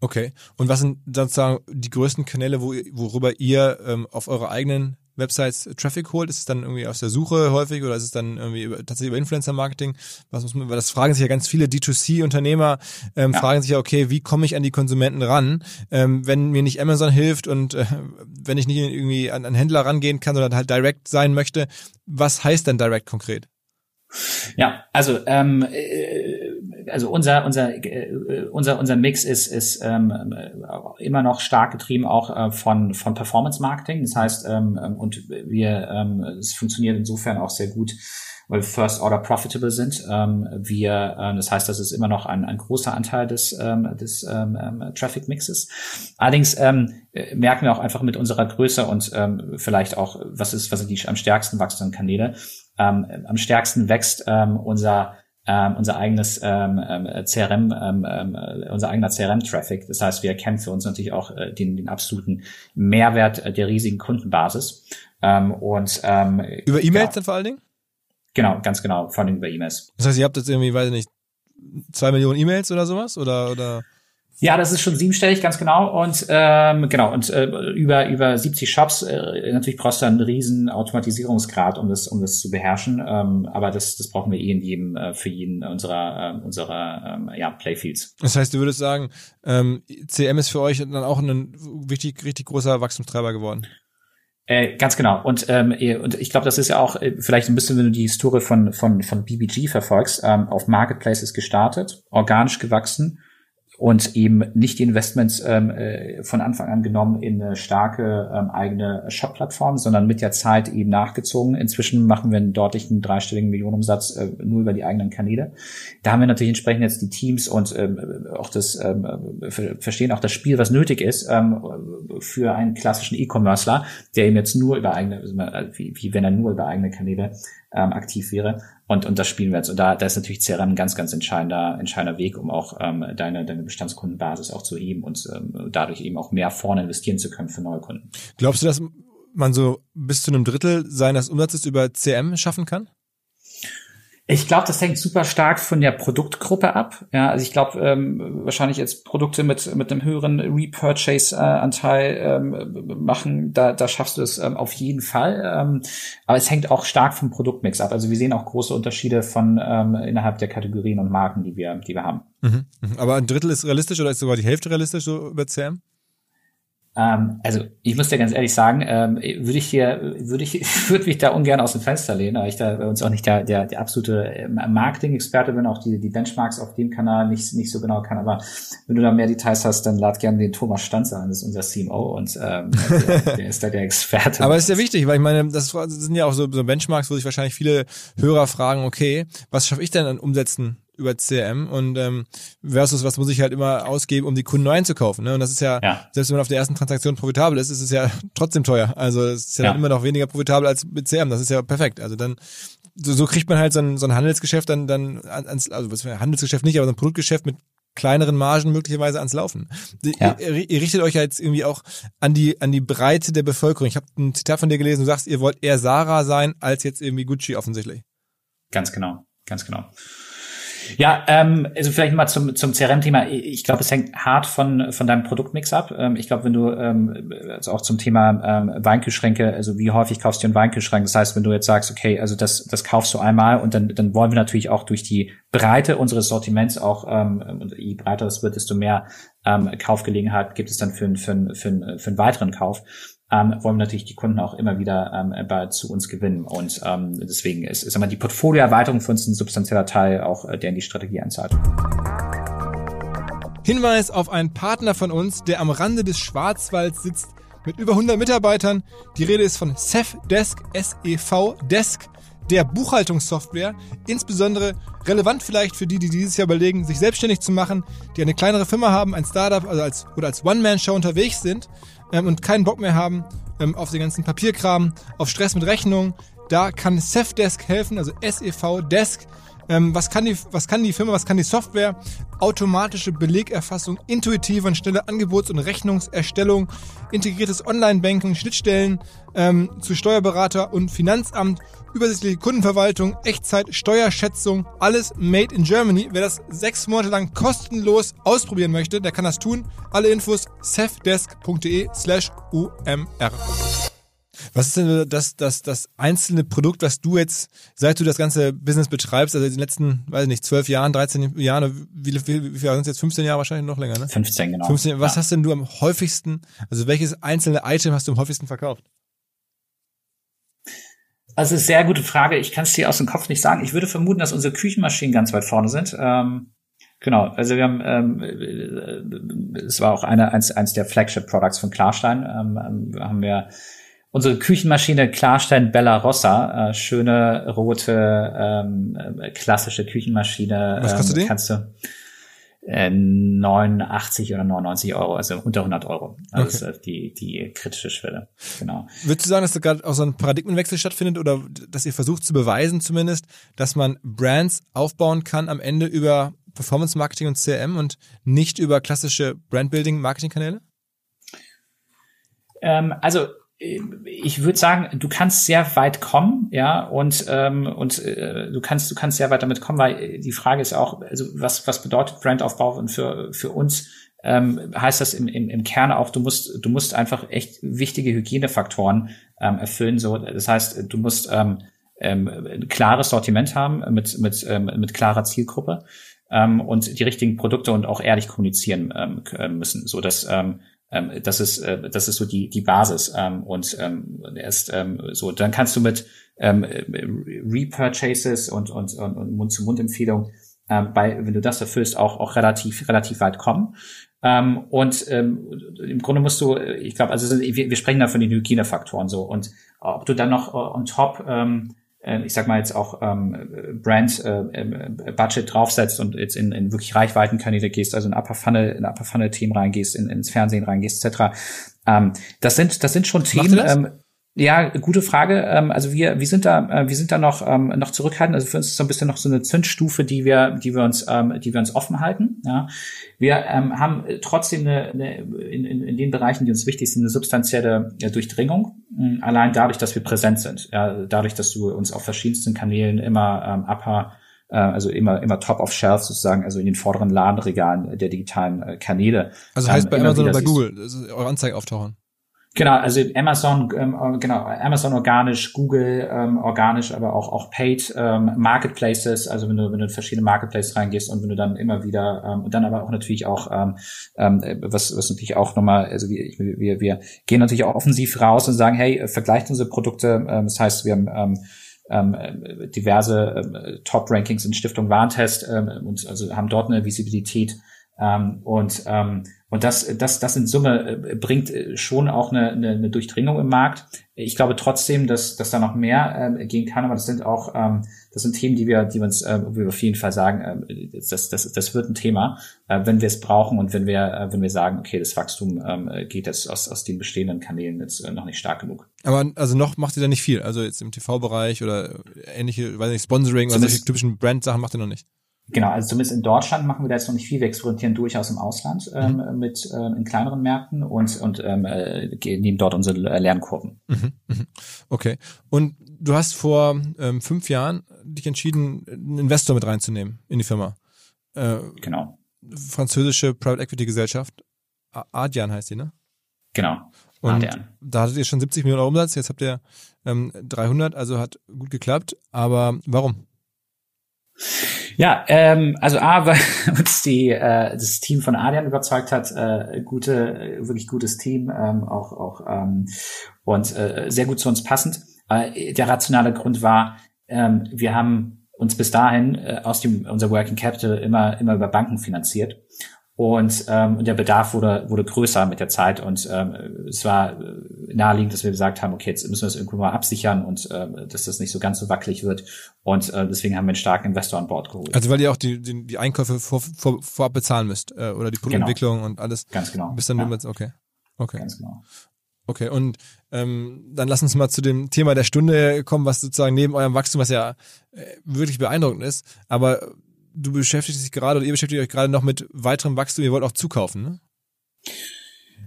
Okay. Und was sind sozusagen die größten Kanäle, wo, worüber ihr ähm, auf eure eigenen Websites Traffic holt? Ist es dann irgendwie aus der Suche häufig oder ist es dann irgendwie über, tatsächlich über Influencer-Marketing? Was muss man, weil das fragen sich ja ganz viele D2C-Unternehmer, ähm, ja. fragen sich ja, okay, wie komme ich an die Konsumenten ran, ähm, wenn mir nicht Amazon hilft und äh, wenn ich nicht irgendwie an, an Händler rangehen kann, sondern halt direct sein möchte. Was heißt denn direct konkret? Ja, also ähm, äh, also unser unser äh, unser unser Mix ist ist ähm, äh, immer noch stark getrieben auch äh, von von Performance Marketing. Das heißt ähm, und wir ähm, es funktioniert insofern auch sehr gut weil First Order profitable sind. Ähm, wir, ähm, das heißt, das ist immer noch ein, ein großer Anteil des, ähm, des ähm, ähm Traffic Mixes. Allerdings ähm, äh, merken wir auch einfach mit unserer Größe und ähm, vielleicht auch, was ist, was sind die am stärksten wachsenden Kanäle. Ähm, am stärksten wächst ähm, unser ähm, unser eigenes ähm, CRM, ähm, ähm, unser eigener CRM-Traffic. Das heißt, wir erkennen für uns natürlich auch äh, den, den absoluten Mehrwert äh, der riesigen Kundenbasis. Ähm, und ähm, über E-Mails ja. dann vor allen Dingen? Genau, ganz genau, vor allem über E-Mails. Das heißt, ihr habt jetzt irgendwie, weiß ich nicht, zwei Millionen E-Mails oder sowas? Oder, oder? Ja, das ist schon siebenstellig, ganz genau. Und ähm, genau, und äh, über über 70 Shops, äh, natürlich brauchst du einen riesen Automatisierungsgrad, um das, um das zu beherrschen. Ähm, aber das, das brauchen wir eh in jedem, äh, für jeden unserer, äh, unserer ähm, ja, Playfields. Das heißt, du würdest sagen, ähm, CM ist für euch dann auch ein richtig, richtig großer Wachstumstreiber geworden. Äh, ganz genau. Und, ähm, und ich glaube, das ist ja auch äh, vielleicht ein bisschen, wenn du die Historie von, von, von BBG verfolgst, ähm, auf Marketplaces gestartet, organisch gewachsen und eben nicht die Investments ähm, äh, von Anfang an genommen in eine starke ähm, eigene Shop-Plattform, sondern mit der Zeit eben nachgezogen. Inzwischen machen wir einen deutlichen dreistelligen Millionenumsatz äh, nur über die eigenen Kanäle. Da haben wir natürlich entsprechend jetzt die Teams und ähm, auch das ähm, verstehen auch das Spiel, was nötig ist ähm, für einen klassischen E-Commercer, der eben jetzt nur über eigene, wie, wie wenn er nur über eigene Kanäle ähm, aktiv wäre. Und, und das spielen wir jetzt. Und da, da ist natürlich CRM ein ganz, ganz entscheidender, entscheidender Weg, um auch ähm, deine, deine Bestandskundenbasis auch zu heben und ähm, dadurch eben auch mehr vorne investieren zu können für neue Kunden. Glaubst du, dass man so bis zu einem Drittel seines Umsatzes über CM schaffen kann? Ich glaube, das hängt super stark von der Produktgruppe ab. Ja, also ich glaube, ähm, wahrscheinlich jetzt Produkte mit mit einem höheren Repurchase-Anteil ähm, machen, da, da schaffst du es ähm, auf jeden Fall. Ähm, aber es hängt auch stark vom Produktmix ab. Also wir sehen auch große Unterschiede von ähm, innerhalb der Kategorien und Marken, die wir, die wir haben. Mhm. mhm. Aber ein Drittel ist realistisch oder ist sogar die Hälfte realistisch so über CM? Ähm, also ich muss dir ganz ehrlich sagen, ähm, würde ich hier, würde ich, würde mich da ungern aus dem Fenster lehnen, weil ich da bei uns auch nicht der, der, der absolute ähm, Marketing-Experte bin, auch die, die Benchmarks auf dem Kanal nicht, nicht so genau kann. Aber wenn du da mehr Details hast, dann lad gerne den Thomas Stanzer an, das ist unser CMO und ähm, der, der ist da der Experte. Aber ist ja wichtig, weil ich meine, das sind ja auch so, so Benchmarks, wo sich wahrscheinlich viele Hörer fragen, okay, was schaffe ich denn an Umsätzen über CRM und ähm, versus was muss ich halt immer ausgeben, um die Kunden neu einzukaufen. Ne? Und das ist ja, ja, selbst wenn man auf der ersten Transaktion profitabel ist, ist es ja trotzdem teuer. Also es ist ja, ja. Dann immer noch weniger profitabel als mit CRM. Das ist ja perfekt. Also dann so, so kriegt man halt so ein, so ein Handelsgeschäft dann dann ans, also was Handelsgeschäft nicht, aber so ein Produktgeschäft mit kleineren Margen möglicherweise ans Laufen. Ja. Ihr, ihr, richtet euch ja jetzt irgendwie auch an die an die Breite der Bevölkerung. Ich habe ein Zitat von dir gelesen, du sagst, ihr wollt eher Sarah sein als jetzt irgendwie Gucci offensichtlich. Ganz genau, ganz genau. Ja, ähm, also vielleicht mal zum, zum CRM-Thema. Ich glaube, es hängt hart von, von deinem Produktmix ab. Ähm, ich glaube, wenn du, ähm, also auch zum Thema ähm, Weinkühlschränke, also wie häufig kaufst du einen Weinkühlschrank? Das heißt, wenn du jetzt sagst, okay, also das, das kaufst du einmal und dann, dann wollen wir natürlich auch durch die Breite unseres Sortiments auch, ähm, je breiter es wird, desto mehr ähm, Kaufgelegenheit gibt es dann für, für, für, für einen weiteren Kauf ähm, wollen wir natürlich die Kunden auch immer wieder ähm, bei, zu uns gewinnen. Und ähm, deswegen ist, ist immer die Portfolioerweiterung für uns ein substanzieller Teil, auch äh, der in die Strategie einzahlt. Hinweis auf einen Partner von uns, der am Rande des Schwarzwalds sitzt mit über 100 Mitarbeitern. Die Rede ist von Sefdesk, S-E-V Desk, der Buchhaltungssoftware, insbesondere relevant vielleicht für die, die dieses Jahr überlegen, sich selbstständig zu machen, die eine kleinere Firma haben, ein Startup also als, oder als One-Man-Show unterwegs sind ähm, und keinen Bock mehr haben ähm, auf den ganzen Papierkram, auf Stress mit Rechnungen, da kann Safdesk helfen, also SEV Desk. Ähm, was, kann die, was kann die Firma, was kann die Software? Automatische Belegerfassung, intuitive und schnelle Angebots- und Rechnungserstellung, integriertes Online-Banking, Schnittstellen ähm, zu Steuerberater und Finanzamt übersichtliche Kundenverwaltung, Echtzeit, Steuerschätzung, alles made in Germany. Wer das sechs Monate lang kostenlos ausprobieren möchte, der kann das tun. Alle Infos safdesk.de slash umr. Was ist denn das, das, das einzelne Produkt, was du jetzt, seit du das ganze Business betreibst, also in den letzten, weiß ich nicht, zwölf Jahren, 13 Jahren, wie, wie, wie viel sind es jetzt? 15 Jahre wahrscheinlich noch länger, ne? 15, genau. 15, was ja. hast denn du am häufigsten, also welches einzelne Item hast du am häufigsten verkauft? Also sehr gute Frage. Ich kann es dir aus dem Kopf nicht sagen. Ich würde vermuten, dass unsere Küchenmaschinen ganz weit vorne sind. Ähm, Genau, also wir haben, ähm, äh, es war auch eine, eins, eins der Flagship-Products von Klarstein, ähm, ähm haben wir unsere Küchenmaschine Klarstein Bella Rossa, äh, schöne rote ähm, äh, klassische Küchenmaschine. Was kostet ähm, die? Kannst du äh, 89 oder 99 Euro, also unter 100 Euro. Also okay. ist die die kritische Schwelle. Genau. Würdest du sagen, dass da gerade auch so ein Paradigmenwechsel stattfindet oder dass ihr versucht zu beweisen zumindest, dass man Brands aufbauen kann am Ende über Performance Marketing und CRM und nicht über klassische Brandbuilding Marketingkanäle? Ähm, also ich würde sagen, du kannst sehr weit kommen, ja, und ähm, und äh, du kannst du kannst sehr weit damit kommen, weil die Frage ist auch, also was was bedeutet Brandaufbau und für für uns ähm, heißt das im, im, im Kern auch, du musst du musst einfach echt wichtige Hygienefaktoren ähm, erfüllen, so. Das heißt, du musst ähm, ähm, ein klares Sortiment haben mit mit ähm, mit klarer Zielgruppe ähm, und die richtigen Produkte und auch ehrlich kommunizieren ähm, müssen, so dass ähm, ähm, das ist äh, das ist so die die Basis. Ähm, und ähm, erst ähm, so dann kannst du mit ähm, Repurchases und und und, und Mund zu Mund Empfehlungen ähm, bei wenn du das erfüllst auch auch relativ relativ weit kommen. Ähm, und ähm, im Grunde musst du ich glaube also wir, wir sprechen da von den Hygienefaktoren so. Und ob du dann noch on top ähm, äh, ich sag mal jetzt auch ähm, Brand äh, äh, Budget draufsetzt und jetzt in, in wirklich Reichweitenkanäle gehst, also in Upper Funnel, in Upper Funnel Themen reingehst, in, ins Fernsehen reingehst, etc. Ähm, das sind das sind schon Themen. Ähm, ja, gute Frage. Ähm, also wir, wir sind da, äh, wir sind da noch ähm, noch zurückhaltend. Also für uns ist so ein bisschen noch so eine Zündstufe, die wir, die wir uns, ähm, die wir uns offen halten. Ja. Wir haben trotzdem eine, eine in, in, den Bereichen, die uns wichtig sind, eine substanzielle Durchdringung. Ähm, allein dadurch, dass wir präsent sind. Ja, dadurch, dass du uns auf verschiedensten Kanälen immer ähm, upper äh, also immer immer top of shelf sozusagen, also in den vorderen Ladenregalen der digitalen äh, Kanäle. Also heißt ähm, bei Amazon oder bei Google, eure Anzeigen auftauchen. Genau, also Amazon, ähm, äh, genau, Amazon organisch, Google ähm, organisch, aber auch auch Paid ähm, Marketplaces, also wenn du wenn du in verschiedene Marketplaces reingehst und wenn du dann immer wieder ähm, und dann aber auch natürlich auch ähm, ähm, was was natürlich auch nochmal, also wir, wir wir gehen natürlich auch offensiv raus und sagen, hey, vergleicht unsere Produkte, ähm, das heißt, wir haben ähm, ähm, diverse ähm, Top-Rankings in Stiftung Warentest ähm, und also haben dort eine Visibilität ähm, und ähm, und das, das, das in Summe äh, bringt äh, schon auch eine, eine, eine Durchdringung im Markt. Ich glaube trotzdem, dass, dass da noch mehr äh, gehen kann, aber das sind auch, ähm, das sind Themen, die wir, die wir uns, äh, wir auf jeden Fall sagen, äh, das, das, das wird ein Thema, äh, wenn wir es brauchen und wenn wir, äh, wenn wir sagen, okay, das Wachstum äh, geht jetzt aus, aus den bestehenden Kanälen jetzt äh, noch nicht stark genug. Aber also noch macht ihr da nicht viel, also jetzt im TV-Bereich oder ähnliche, weiß nicht, Sponsoring oder solche typischen Brand-Sachen macht ihr noch nicht. Genau, also zumindest in Deutschland machen wir da jetzt noch nicht viel. Wir experimentieren durchaus im Ausland ähm, mhm. mit ähm, in kleineren Märkten und und ähm, äh, nehmen dort unsere Lernkurven. Mhm. Mhm. Okay. Und du hast vor ähm, fünf Jahren dich entschieden, einen Investor mit reinzunehmen in die Firma. Äh, genau. Französische Private Equity Gesellschaft. Adjan heißt die, ne? Genau. Und Adrian. da hattet ihr schon 70 Millionen Euro Umsatz, jetzt habt ihr ähm, 300, also hat gut geklappt. Aber warum? Ja, ähm, also A, weil uns die, äh, das Team von Adrian überzeugt hat, äh, gute, wirklich gutes Team, ähm, auch, auch ähm, und äh, sehr gut zu uns passend. Äh, der rationale Grund war, ähm, wir haben uns bis dahin äh, aus dem unser Working Capital immer immer über Banken finanziert und ähm, der Bedarf wurde, wurde größer mit der Zeit und ähm, es war äh, naheliegend, dass wir gesagt haben, okay, jetzt müssen wir das irgendwo mal absichern und äh, dass das nicht so ganz so wackelig wird. Und äh, deswegen haben wir einen starken Investor an Bord geholt. Also weil ihr auch die, die, die Einkäufe vor, vor, vorab bezahlen müsst äh, oder die Produktentwicklung genau. und alles. Ganz genau. Bis dann ja. Mit, okay. Okay. Ganz genau. Okay, und ähm, dann lass uns mal zu dem Thema der Stunde kommen, was sozusagen neben eurem Wachstum, was ja äh, wirklich beeindruckend ist, aber du beschäftigst dich gerade oder ihr beschäftigt euch gerade noch mit weiterem Wachstum, ihr wollt auch zukaufen, ne?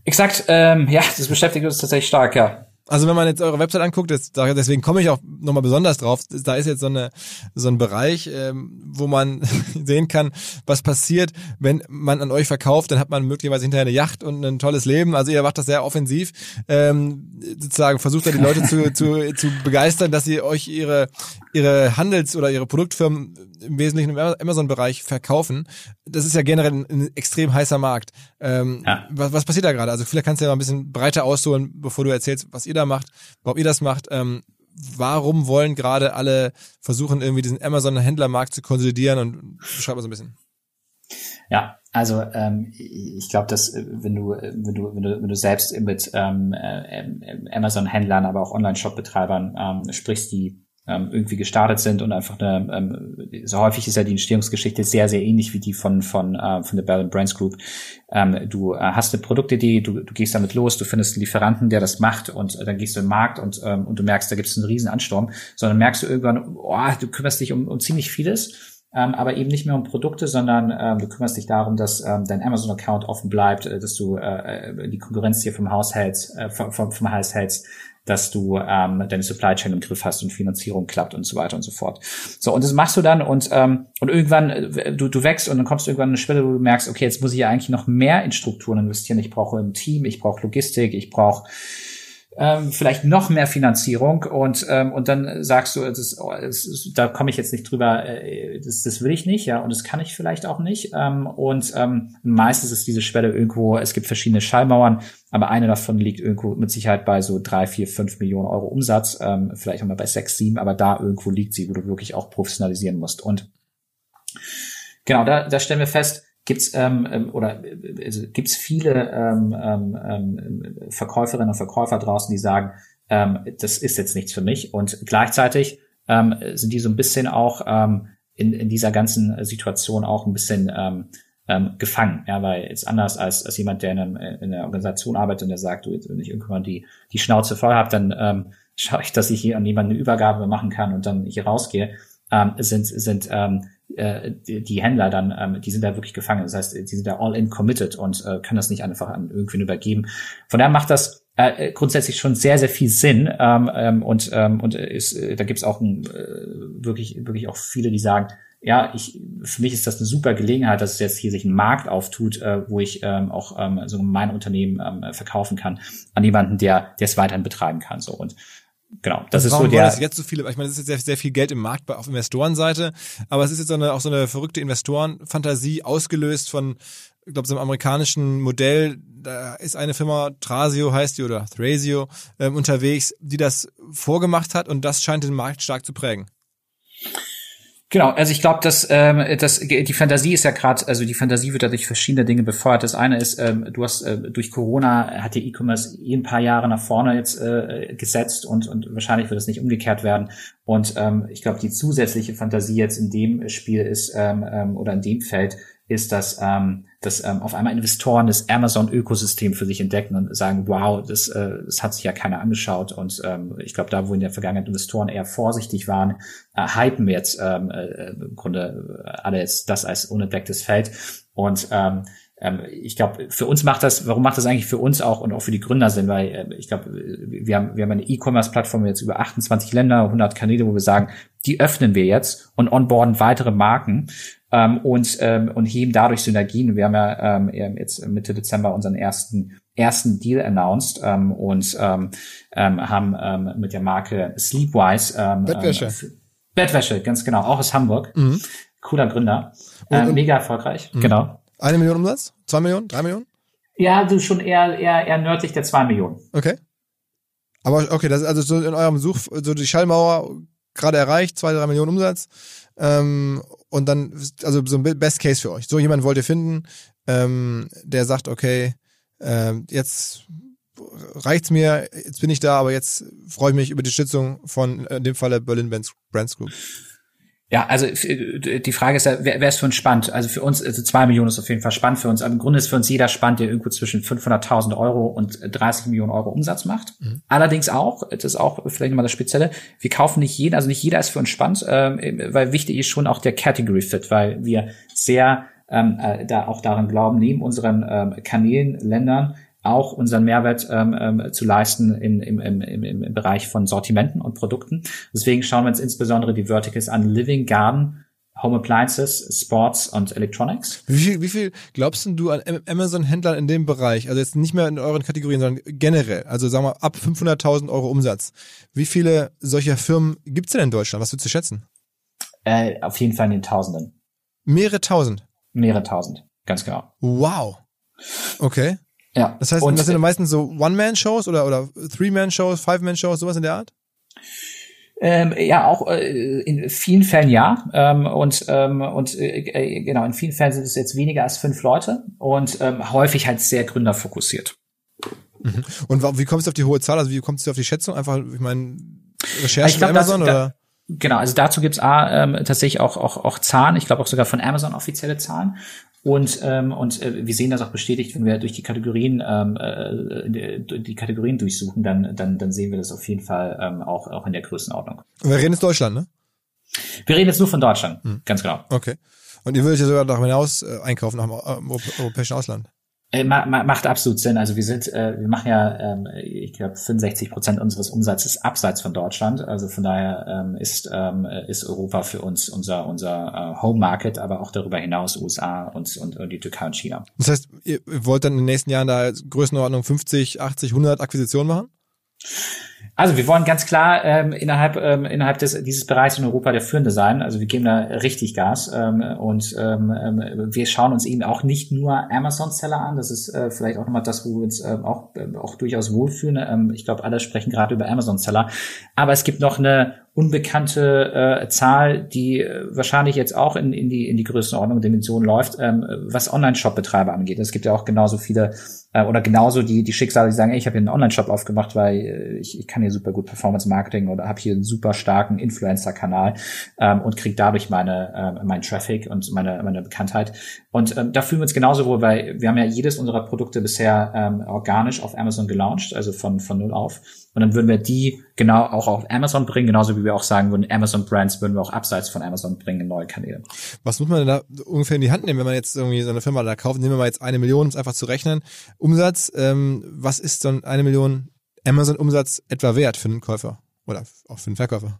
Exakt, ähm, ja, das beschäftigt uns tatsächlich stark, ja. Also wenn man jetzt eure Website anguckt, das, deswegen komme ich auch nochmal besonders drauf, da ist jetzt so, eine, so ein Bereich, ähm, wo man sehen kann, was passiert, wenn man an euch verkauft, dann hat man möglicherweise hinterher eine Yacht und ein tolles Leben. Also ihr macht das sehr offensiv, ähm, sozusagen versucht da die Leute zu, zu, zu begeistern, dass sie euch ihre, ihre Handels- oder ihre Produktfirmen im Wesentlichen im Amazon-Bereich verkaufen. Das ist ja generell ein, ein extrem heißer Markt. Ähm, ja. was, was passiert da gerade? Also vielleicht kannst du ja mal ein bisschen breiter ausholen, bevor du erzählst, was ihr da macht, warum ihr das macht. Ähm, warum wollen gerade alle versuchen, irgendwie diesen Amazon-Händlermarkt zu konsolidieren und beschreib mal so ein bisschen. Ja, also ähm, ich glaube, dass äh, wenn du wenn du wenn du wenn du selbst mit ähm, äh, Amazon-Händlern, aber auch Online-Shop-Betreibern ähm, sprichst, die ähm, irgendwie gestartet sind und einfach eine, ähm, so häufig ist ja die Entstehungsgeschichte sehr, sehr ähnlich wie die von, von, äh, von der Bell Brands Group. Ähm, du äh, hast eine Produktidee, du, du gehst damit los, du findest einen Lieferanten, der das macht und äh, dann gehst du im Markt und, ähm, und du merkst, da gibt es einen riesen Ansturm, sondern merkst du irgendwann, oh, du kümmerst dich um, um ziemlich vieles. Ähm, aber eben nicht mehr um Produkte, sondern ähm, du kümmerst dich darum, dass ähm, dein Amazon-Account offen bleibt, äh, dass du äh, äh die Konkurrenz hier vom Haus hältst, äh, vom, vom Hals hältst, dass du ähm, deine Supply Chain im Griff hast und Finanzierung klappt und so weiter und so fort. So, und das machst du dann und, ähm, und irgendwann, äh, du, du wächst und dann kommst du irgendwann an eine Schwelle, wo du merkst, okay, jetzt muss ich ja eigentlich noch mehr in Strukturen investieren. Ich brauche ein Team, ich brauche Logistik, ich brauche ähm, vielleicht noch mehr Finanzierung und ähm, und dann sagst du, das, das, da komme ich jetzt nicht drüber, äh, das, das will ich nicht, ja, und das kann ich vielleicht auch nicht. Ähm, und ähm, meistens ist diese Schwelle irgendwo, es gibt verschiedene Schallmauern, aber eine davon liegt irgendwo mit Sicherheit bei so drei, vier, fünf Millionen Euro Umsatz, ähm, vielleicht auch mal bei sechs, sieben, aber da irgendwo liegt sie, wo du wirklich auch professionalisieren musst. Und genau, da, da stellen wir fest, gibt's ähm, ähm, oder also gibt's viele ähm, ähm, ähm, Verkäuferinnen und Verkäufer draußen, die sagen, ähm, das ist jetzt nichts für mich. Und gleichzeitig ähm, sind die so ein bisschen auch ähm, in, in dieser ganzen Situation auch ein bisschen ähm, ähm, gefangen, ja, weil jetzt anders als, als jemand, der in, einem, in einer Organisation arbeitet und der sagt, du, wenn ich irgendwann die, die Schnauze voll habe, dann ähm, schaue ich, dass ich hier an jemanden eine Übergabe machen kann und dann hier rausgehe, ähm, sind, sind ähm, äh, die, Händler dann, ähm, die sind da wirklich gefangen. Das heißt, die sind da all in committed und äh, können das nicht einfach an irgendwen übergeben. Von daher macht das äh, grundsätzlich schon sehr, sehr viel Sinn. Ähm, ähm, und und ist, äh, da gibt's auch ein, wirklich, wirklich auch viele, die sagen, ja, ich, für mich ist das eine super Gelegenheit, dass es jetzt hier sich ein Markt auftut, wo ich auch so mein Unternehmen verkaufen kann an jemanden, der der es weiterhin betreiben kann. So und genau, das ist so der. Das jetzt so viele, ich meine, es ist jetzt sehr, sehr viel Geld im Markt auf Investorenseite, aber es ist jetzt so eine, auch so eine verrückte Investorenfantasie ausgelöst von, ich glaube, so einem amerikanischen Modell. Da ist eine Firma, Trasio heißt die oder Thrasio, ähm, unterwegs, die das vorgemacht hat und das scheint den Markt stark zu prägen. Genau, also ich glaube, dass ähm, dass die Fantasie ist ja gerade, also die Fantasie wird ja durch verschiedene Dinge befeuert. Das eine ist, ähm, du hast äh, durch Corona hat der E-Commerce eh ein paar Jahre nach vorne jetzt äh, gesetzt und und wahrscheinlich wird es nicht umgekehrt werden. Und ähm, ich glaube, die zusätzliche Fantasie jetzt in dem Spiel ist ähm, ähm, oder in dem Feld ist, dass, ähm, dass ähm, auf einmal Investoren das Amazon-Ökosystem für sich entdecken und sagen, wow, das, äh, das hat sich ja keiner angeschaut. Und ähm, ich glaube, da, wo in der Vergangenheit Investoren eher vorsichtig waren, äh, hypen jetzt ähm, äh, im Grunde alle jetzt das als unentdecktes Feld. Und ähm, ähm, ich glaube, für uns macht das, warum macht das eigentlich für uns auch und auch für die Gründer Sinn? Weil äh, ich glaube, wir haben, wir haben eine E-Commerce-Plattform jetzt über 28 Länder, 100 Kanäle, wo wir sagen, die öffnen wir jetzt und onboarden weitere Marken ähm, und, ähm, und heben dadurch Synergien. Wir haben ja ähm, jetzt Mitte Dezember unseren ersten ersten Deal announced ähm, und ähm, ähm, haben ähm, mit der Marke Sleepwise ähm, Bettwäsche. Ähm, Bettwäsche, ganz genau, auch aus Hamburg. Mhm. Cooler Gründer. Ähm, mega erfolgreich, mhm. genau. Eine Million Umsatz? Zwei Millionen? Drei Millionen? Ja, du schon eher, eher, eher nördlich der zwei Millionen. Okay. Aber okay, das ist also so in eurem Such, so die Schallmauer gerade erreicht, zwei, drei Millionen Umsatz. Ähm, und dann, also so ein Best Case für euch. So jemand wollt ihr finden, ähm, der sagt, okay, äh, jetzt reicht's mir, jetzt bin ich da, aber jetzt freue ich mich über die Stützung von äh, in dem Falle Berlin Brands Group. Ja, also die Frage ist ja, wer, wer ist für uns spannend? Also für uns, also zwei Millionen ist auf jeden Fall spannend für uns. Aber im Grunde ist für uns jeder spannend, der irgendwo zwischen 500.000 Euro und 30 Millionen Euro Umsatz macht. Mhm. Allerdings auch, das ist auch vielleicht nochmal das Spezielle, wir kaufen nicht jeden, also nicht jeder ist für uns spannend, ähm, weil wichtig ist schon auch der Category Fit, weil wir sehr ähm, äh, da auch daran glauben, neben unseren ähm, Kanälen, Ländern, auch unseren Mehrwert ähm, ähm, zu leisten im, im, im, im Bereich von Sortimenten und Produkten. Deswegen schauen wir uns insbesondere die Verticals an Living Garden, Home Appliances, Sports und Electronics. Wie viel, wie viel glaubst du an Amazon-Händlern in dem Bereich? Also jetzt nicht mehr in euren Kategorien, sondern generell. Also sagen wir ab 500.000 Euro Umsatz. Wie viele solcher Firmen gibt es denn in Deutschland? Was würdest du schätzen? Äh, auf jeden Fall in den Tausenden. Mehrere Tausend? Mehrere Tausend, ganz genau. Wow. Okay. Ja. Das heißt, und das sind meistens so One-Man-Shows oder, oder Three-Man-Shows, Five-Man-Shows, sowas in der Art? Ähm, ja, auch äh, in vielen Fällen ja. Ähm, und ähm, und äh, äh, genau, in vielen Fällen sind es jetzt weniger als fünf Leute und ähm, häufig halt sehr gründerfokussiert. Mhm. Und wie kommst du auf die hohe Zahl? Also wie kommst du auf die Schätzung? Einfach, ich meine, Recherche von Amazon das, oder? Da, genau, also dazu gibt's A, ähm, tatsächlich auch, auch, auch Zahlen, ich glaube auch sogar von Amazon offizielle Zahlen. Und, ähm, und äh, wir sehen das auch bestätigt, wenn wir durch die Kategorien ähm, äh, die Kategorien durchsuchen, dann, dann, dann sehen wir das auf jeden Fall ähm, auch, auch in der Größenordnung. Und wir reden jetzt Deutschland, ne? Wir reden jetzt nur von Deutschland, hm. ganz genau. Okay. Und ihr würdet ja sogar darüber hinaus äh, einkaufen, nach dem äh, europäischen Ausland? Äh, macht absolut Sinn. Also wir sind, äh, wir machen ja, ähm, ich glaube, 65 Prozent unseres Umsatzes abseits von Deutschland. Also von daher ähm, ist ähm, ist Europa für uns unser unser äh, Home Market, aber auch darüber hinaus USA und, und, und die Türkei und China. Das heißt, ihr wollt dann in den nächsten Jahren da Größenordnung 50, 80, 100 Akquisitionen machen? Also wir wollen ganz klar ähm, innerhalb ähm, innerhalb des, dieses Bereichs in Europa der Führende sein. Also wir geben da richtig Gas ähm, und ähm, ähm, wir schauen uns eben auch nicht nur Amazon-Seller an. Das ist äh, vielleicht auch nochmal das, wo wir uns äh, auch äh, auch durchaus wohlfühlen. Ähm, ich glaube, alle sprechen gerade über Amazon-Seller, aber es gibt noch eine unbekannte äh, Zahl, die äh, wahrscheinlich jetzt auch in, in die in die Größenordnung Dimension läuft, ähm, was Online-Shop-Betreiber angeht. Es gibt ja auch genauso viele äh, oder genauso die die Schicksale, die sagen, ey, ich habe hier einen Online-Shop aufgemacht, weil äh, ich, ich kann hier super gut Performance-Marketing oder habe hier einen super starken Influencer-Kanal ähm, und kriege dadurch meine äh, meinen Traffic und meine meine Bekanntheit. Und ähm, da fühlen wir uns genauso wohl, weil wir haben ja jedes unserer Produkte bisher ähm, organisch auf Amazon gelauncht, also von von null auf. Und dann würden wir die genau auch auf Amazon bringen, genauso wie wir auch sagen würden, Amazon Brands würden wir auch abseits von Amazon bringen in neue Kanäle. Was muss man denn da ungefähr in die Hand nehmen, wenn man jetzt irgendwie so eine Firma da kauft? Nehmen wir mal jetzt eine Million, um es einfach zu rechnen. Umsatz, ähm, was ist dann eine Million Amazon-Umsatz etwa wert für einen Käufer oder auch für einen Verkäufer?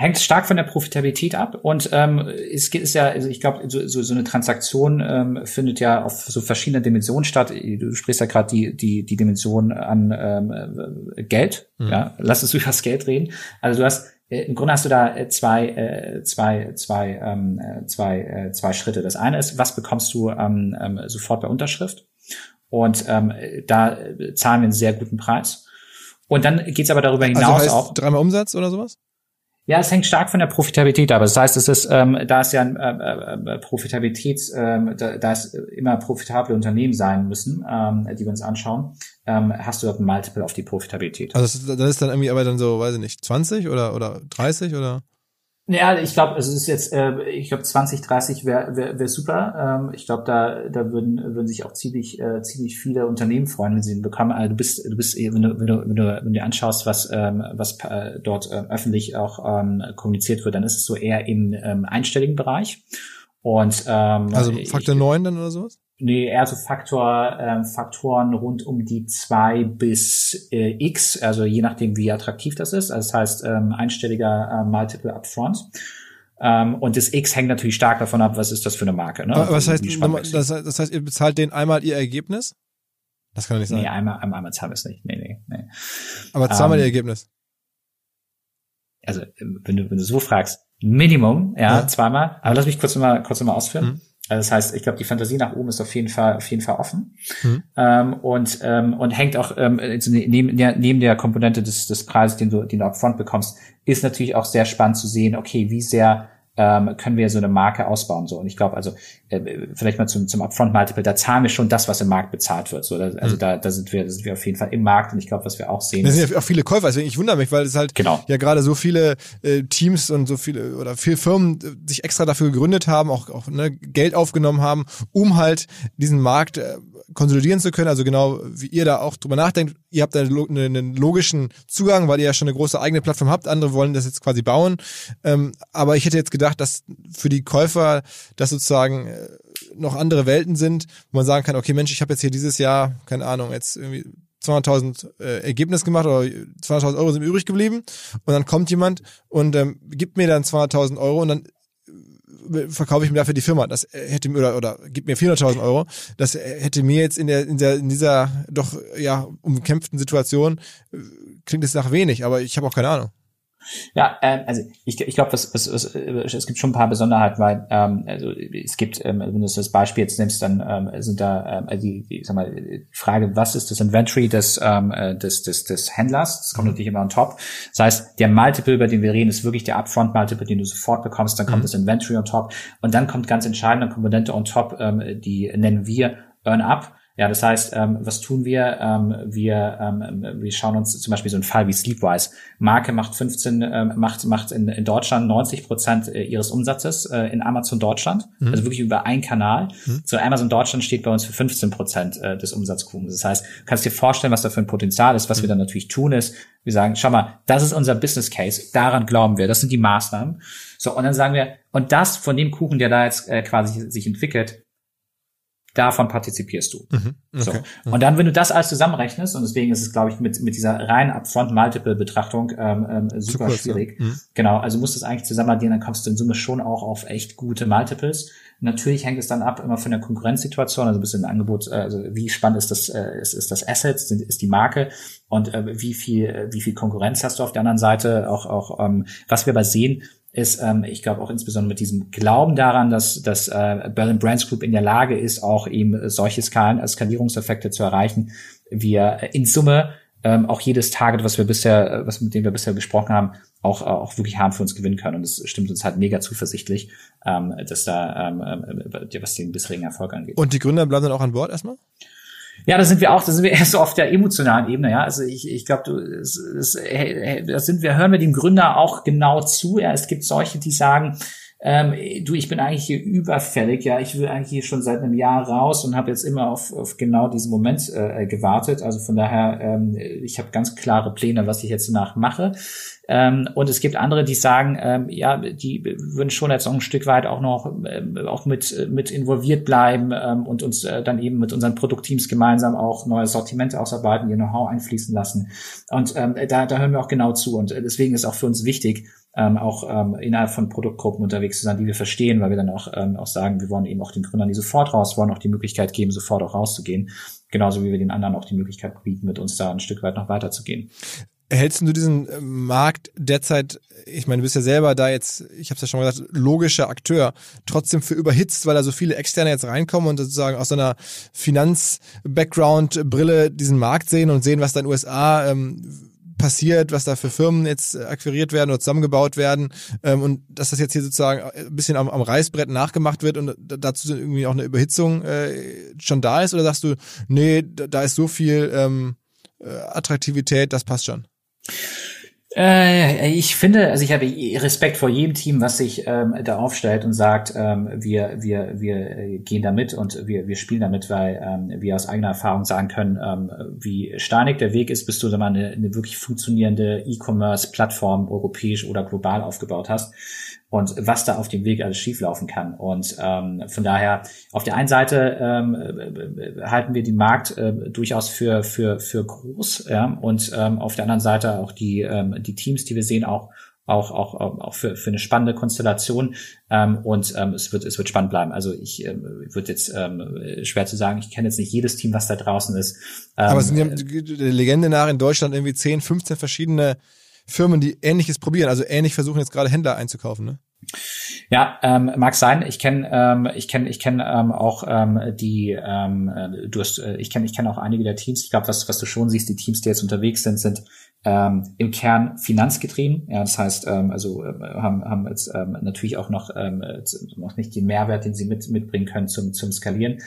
Hängt stark von der Profitabilität ab und ähm, es ist ja, also ich glaube, so, so, so eine Transaktion ähm, findet ja auf so verschiedenen Dimensionen statt. Du sprichst ja gerade die, die, die Dimension an ähm, Geld. Mhm. Ja, lass uns über das Geld reden. Also du hast äh, im Grunde hast du da äh, zwei, äh, zwei, zwei, ähm, äh, zwei, äh, zwei Schritte. Das eine ist, was bekommst du ähm, ähm, sofort bei Unterschrift? Und ähm, da zahlen wir einen sehr guten Preis. Und dann geht's aber darüber also hinaus also heißt auch. Dreimal Umsatz oder sowas? Ja, es hängt stark von der Profitabilität ab. Das heißt, es ist, ähm, da ist ja ein äh, äh, Profitabilitäts, ähm, da, da es immer profitable Unternehmen sein müssen, ähm, die wir uns anschauen, ähm, hast du dort ein Multiple auf die Profitabilität. Also das, das ist dann irgendwie aber dann so, weiß ich nicht, 20 oder oder 30 oder? Ja, ich glaube, es ist jetzt, äh, ich glaube 20, 30 wäre wär, wär super. Ähm, ich glaube, da, da würden, würden sich auch ziemlich, äh, ziemlich viele Unternehmen freuen, wenn sie ihn bekommen. Also du bist, du bist, wenn du, wenn du, wenn du, wenn du anschaust, was, ähm, was äh, dort äh, öffentlich auch ähm, kommuniziert wird, dann ist es so eher im ähm, einstelligen Bereich. Und ähm, also Faktor 9 dann oder sowas? Nee, eher so Faktor, äh, Faktoren rund um die zwei bis äh, x, also je nachdem, wie attraktiv das ist. Also das heißt, ähm, einstelliger äh, Multiple upfront. Ähm, und das X hängt natürlich stark davon ab, was ist das für eine Marke. Ne? Was heißt, das, das heißt, ihr bezahlt denen einmal ihr Ergebnis? Das kann doch nicht sein. Nee, einmal, einmal, einmal zahlen wir es nicht. Nee, nee, nee. Aber zweimal ähm, ihr Ergebnis. Also, wenn du, wenn du so fragst, Minimum, ja, ja. zweimal. Aber lass mich kurz mal, kurz mal ausführen. Mhm. Also das heißt, ich glaube, die Fantasie nach oben ist auf jeden Fall, auf jeden Fall offen mhm. ähm, und ähm, und hängt auch ähm, ne, neben, der, neben der Komponente des, des Preises, den du, den du upfront bekommst, ist natürlich auch sehr spannend zu sehen, okay, wie sehr ähm, können wir so eine Marke ausbauen. So. Und ich glaube, also äh, vielleicht mal zum, zum Upfront Multiple, da zahlen wir schon das, was im Markt bezahlt wird. So, da, also mhm. da, da sind wir, da sind wir auf jeden Fall im Markt und ich glaube, was wir auch sehen. Da sind ja auch viele Käufer, deswegen ich wundere mich, weil es halt genau. ja gerade so viele äh, Teams und so viele oder viele Firmen äh, sich extra dafür gegründet haben, auch, auch ne, Geld aufgenommen haben, um halt diesen Markt äh, konsolidieren zu können. Also genau wie ihr da auch drüber nachdenkt, ihr habt da einen logischen Zugang, weil ihr ja schon eine große eigene Plattform habt. Andere wollen das jetzt quasi bauen. Ähm, aber ich hätte jetzt gedacht, dass für die Käufer das sozusagen äh, noch andere Welten sind, wo man sagen kann, okay Mensch, ich habe jetzt hier dieses Jahr, keine Ahnung, jetzt irgendwie 200.000 äh, Ergebnis gemacht oder 200.000 Euro sind übrig geblieben und dann kommt jemand und ähm, gibt mir dann 200.000 Euro und dann verkaufe ich mir dafür die Firma. Das hätte mir oder oder gibt mir 400.000 Euro. Das hätte mir jetzt in der in der in dieser doch ja umkämpften Situation äh, klingt es nach wenig, aber ich habe auch keine Ahnung. Ja, äh, also ich, ich glaube, was, was, was, es gibt schon ein paar Besonderheiten, weil ähm, also es gibt, ähm, wenn du das Beispiel jetzt nimmst, dann ähm, sind da ähm, also die, die, sag mal, die Frage, was ist das Inventory des, ähm, äh, des, des, des Händlers? Das kommt natürlich immer on top. Das heißt, der Multiple, über den wir reden, ist wirklich der Upfront Multiple, den du sofort bekommst. Dann kommt mhm. das Inventory on top und dann kommt ganz entscheidende Komponente on top, ähm, die nennen wir Earn Up. Ja, das heißt, ähm, was tun wir? Ähm, wir, ähm, wir schauen uns zum Beispiel so einen Fall wie Sleepwise. Marke macht 15, ähm, macht, macht in, in Deutschland 90 Prozent äh, ihres Umsatzes äh, in Amazon Deutschland, mhm. also wirklich über einen Kanal. Mhm. So Amazon Deutschland steht bei uns für 15 Prozent äh, des Umsatzkuchens. Das heißt, du kannst dir vorstellen, was da für ein Potenzial ist. Was mhm. wir dann natürlich tun ist, wir sagen, schau mal, das ist unser Business Case, daran glauben wir, das sind die Maßnahmen. So, und dann sagen wir, und das von dem Kuchen, der da jetzt äh, quasi sich entwickelt, davon partizipierst du. Mhm, okay, so. Mhm. Und dann, wenn du das alles zusammenrechnest, und deswegen ist es, glaube ich, mit, mit dieser rein Upfront-Multiple-Betrachtung ähm, ähm, super kurz, schwierig. Ja. Mhm. Genau, also musst du es eigentlich zusammen addieren, dann kommst du in Summe schon auch auf echt gute Multiples. Natürlich hängt es dann ab immer von der Konkurrenzsituation, also ein bisschen Angebot, äh, also wie spannend ist das, äh, ist, ist das Asset, ist die Marke und äh, wie viel, wie viel Konkurrenz hast du auf der anderen Seite, auch, auch ähm, was wir aber sehen, ist, ähm, ich glaube auch insbesondere mit diesem Glauben daran, dass, dass äh, Berlin Brands Group in der Lage ist, auch eben solche Skalen, Skalierungseffekte zu erreichen, wir in Summe ähm, auch jedes Target, was wir bisher, was mit dem wir bisher gesprochen haben, auch, auch wirklich haben für uns gewinnen können. Und das stimmt uns halt mega zuversichtlich, ähm, dass da, ähm, äh, was den bisherigen Erfolg angeht. Und die Gründer bleiben dann auch an Bord erstmal? Ja, da sind wir auch, da sind wir erst so auf der emotionalen Ebene, ja. Also ich, ich glaube, da sind wir, hören wir dem Gründer auch genau zu. Ja, es gibt solche, die sagen, ähm, du, ich bin eigentlich hier überfällig, ja, ich will eigentlich hier schon seit einem Jahr raus und habe jetzt immer auf, auf genau diesen Moment äh, gewartet. Also von daher, ähm, ich habe ganz klare Pläne, was ich jetzt danach mache. Ähm, und es gibt andere, die sagen, ähm, ja, die würden schon jetzt noch ein Stück weit auch noch ähm, auch mit mit involviert bleiben ähm, und uns äh, dann eben mit unseren Produktteams gemeinsam auch neue Sortimente ausarbeiten, ihr Know-how einfließen lassen. Und ähm, da, da hören wir auch genau zu. Und äh, deswegen ist auch für uns wichtig, ähm, auch ähm, innerhalb von Produktgruppen unterwegs zu sein, die wir verstehen, weil wir dann auch, ähm, auch sagen, wir wollen eben auch den Gründern, die sofort raus wollen, auch die Möglichkeit geben, sofort auch rauszugehen. Genauso wie wir den anderen auch die Möglichkeit bieten, mit uns da ein Stück weit noch weiterzugehen. Hältst du diesen äh, Markt derzeit, ich meine, du bist ja selber da jetzt, ich habe es ja schon mal gesagt, logischer Akteur, trotzdem für überhitzt, weil da so viele Externe jetzt reinkommen und sozusagen aus so einer Finanz-Background-Brille diesen Markt sehen und sehen, was da in den USA ähm, passiert, was da für Firmen jetzt akquiriert werden oder zusammengebaut werden ähm, und dass das jetzt hier sozusagen ein bisschen am, am Reißbrett nachgemacht wird und dazu irgendwie auch eine Überhitzung äh, schon da ist oder sagst du, nee, da ist so viel ähm, äh, Attraktivität, das passt schon? Äh, ich finde, also ich habe Respekt vor jedem Team, was sich ähm, da aufstellt und sagt, ähm, wir, wir, wir gehen damit und wir, wir spielen damit, weil ähm, wir aus eigener Erfahrung sagen können, ähm, wie steinig der Weg ist, bis du da mal eine, eine wirklich funktionierende E-Commerce-Plattform europäisch oder global aufgebaut hast und was da auf dem Weg alles schieflaufen kann. Und ähm, von daher, auf der einen Seite ähm, äh, halten wir den Markt äh, durchaus für, für, für groß, ja, und ähm, auf der anderen Seite auch die, ähm, die Teams, die wir sehen, auch auch auch auch für, für eine spannende Konstellation ähm, und ähm, es wird es wird spannend bleiben. Also ich ähm, würde jetzt ähm, schwer zu sagen. Ich kenne jetzt nicht jedes Team, was da draußen ist. Ähm, Aber es sind ja der Legende nach in Deutschland irgendwie 10, 15 verschiedene Firmen, die Ähnliches probieren, also ähnlich versuchen jetzt gerade Händler einzukaufen, ne? Ja, ähm, mag sein. Ich kenne, ähm, ich kenne, ich kenne ähm, auch ähm, die. Ähm, äh, du hast, äh, ich kenne, ich kenne auch einige der Teams. Ich glaube, was, was du schon siehst, die Teams, die jetzt unterwegs sind, sind ähm, im Kern finanzgetrieben. Ja, das heißt, ähm, also äh, haben, haben jetzt ähm, natürlich auch noch ähm, noch nicht den Mehrwert, den sie mit, mitbringen können zum zum skalieren.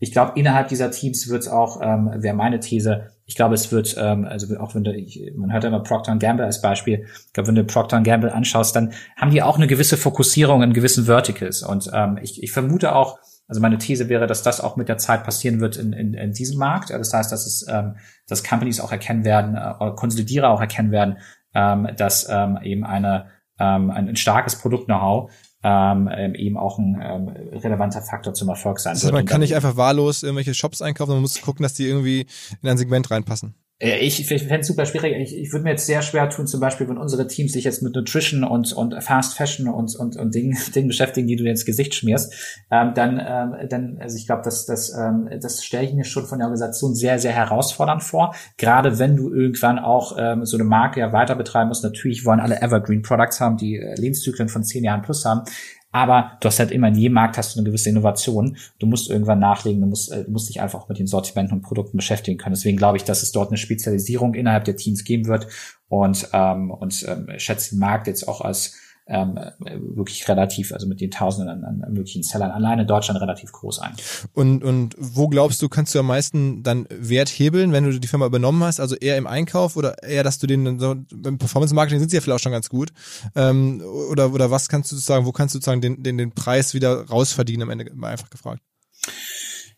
Ich glaube, innerhalb dieser Teams wird es auch, ähm, wäre meine These, ich glaube, es wird, ähm, also auch wenn du, ich, man hört immer Procter Gamble als Beispiel, ich glaube, wenn du Procter Gamble anschaust, dann haben die auch eine gewisse Fokussierung in gewissen Verticals. Und ähm, ich, ich vermute auch, also meine These wäre, dass das auch mit der Zeit passieren wird in, in, in diesem Markt. Das heißt, dass es, ähm, dass Companies auch erkennen werden, äh, Konsolidierer auch erkennen werden, ähm, dass ähm, eben eine ähm, ein, ein starkes Produkt-Know-how ähm, ähm, eben auch ein ähm, relevanter Faktor zum Erfolg sein das heißt, Man kann nicht einfach wahllos irgendwelche Shops einkaufen, man muss gucken, dass die irgendwie in ein Segment reinpassen. Äh, ich, ich fände es super schwierig. Ich, ich würde mir jetzt sehr schwer tun, zum Beispiel, wenn unsere Teams sich jetzt mit Nutrition und, und Fast Fashion und, und, und Dingen, Dingen beschäftigen, die du dir ins Gesicht schmierst, ähm, dann, ähm, dann, also ich glaube, das, das, ähm, das stelle ich mir schon von der Organisation sehr, sehr herausfordernd vor. Gerade wenn du irgendwann auch ähm, so eine Marke ja weiter betreiben musst. Natürlich wollen alle Evergreen Products haben, die äh, Lebenszyklen von zehn Jahren plus haben. Aber du hast halt immer in jedem Markt hast du eine gewisse Innovation. Du musst irgendwann nachlegen, du musst, äh, du musst dich einfach mit den Sortimenten und Produkten beschäftigen können. Deswegen glaube ich, dass es dort eine Spezialisierung innerhalb der Teams geben wird und, ähm, und ähm, schätze den Markt jetzt auch als ähm, wirklich relativ, also mit den Tausenden an, möglichen Sellern alleine in Deutschland relativ groß ein. Und, und wo glaubst du, kannst du am meisten dann Wert hebeln, wenn du die Firma übernommen hast? Also eher im Einkauf oder eher, dass du den so, beim Performance-Marketing sind sie ja vielleicht auch schon ganz gut. Ähm, oder, oder was kannst du sozusagen, wo kannst du sozusagen den, den, den Preis wieder rausverdienen am Ende, einfach gefragt?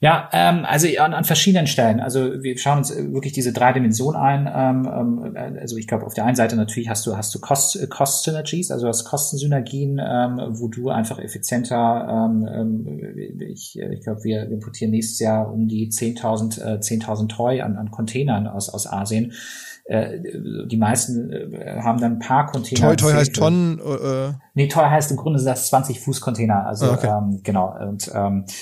Ja, ähm, also an, an verschiedenen Stellen. Also wir schauen uns wirklich diese drei Dimensionen ein. Ähm, ähm, also ich glaube, auf der einen Seite natürlich hast du hast du Cost, Cost Synergies, also hast Kostensynergien, ähm, wo du einfach effizienter. Ähm, ähm ich ich glaube, wir importieren nächstes Jahr um die 10.000 äh, 10.000 Toy an, an Containern aus aus Asien äh, die meisten äh, haben dann ein paar Container. Toy, Toy heißt Tonnen? Äh, nee, Toy heißt im Grunde das 20 Fuß Container. Also ah, okay. ähm, genau. Und ähm, äh,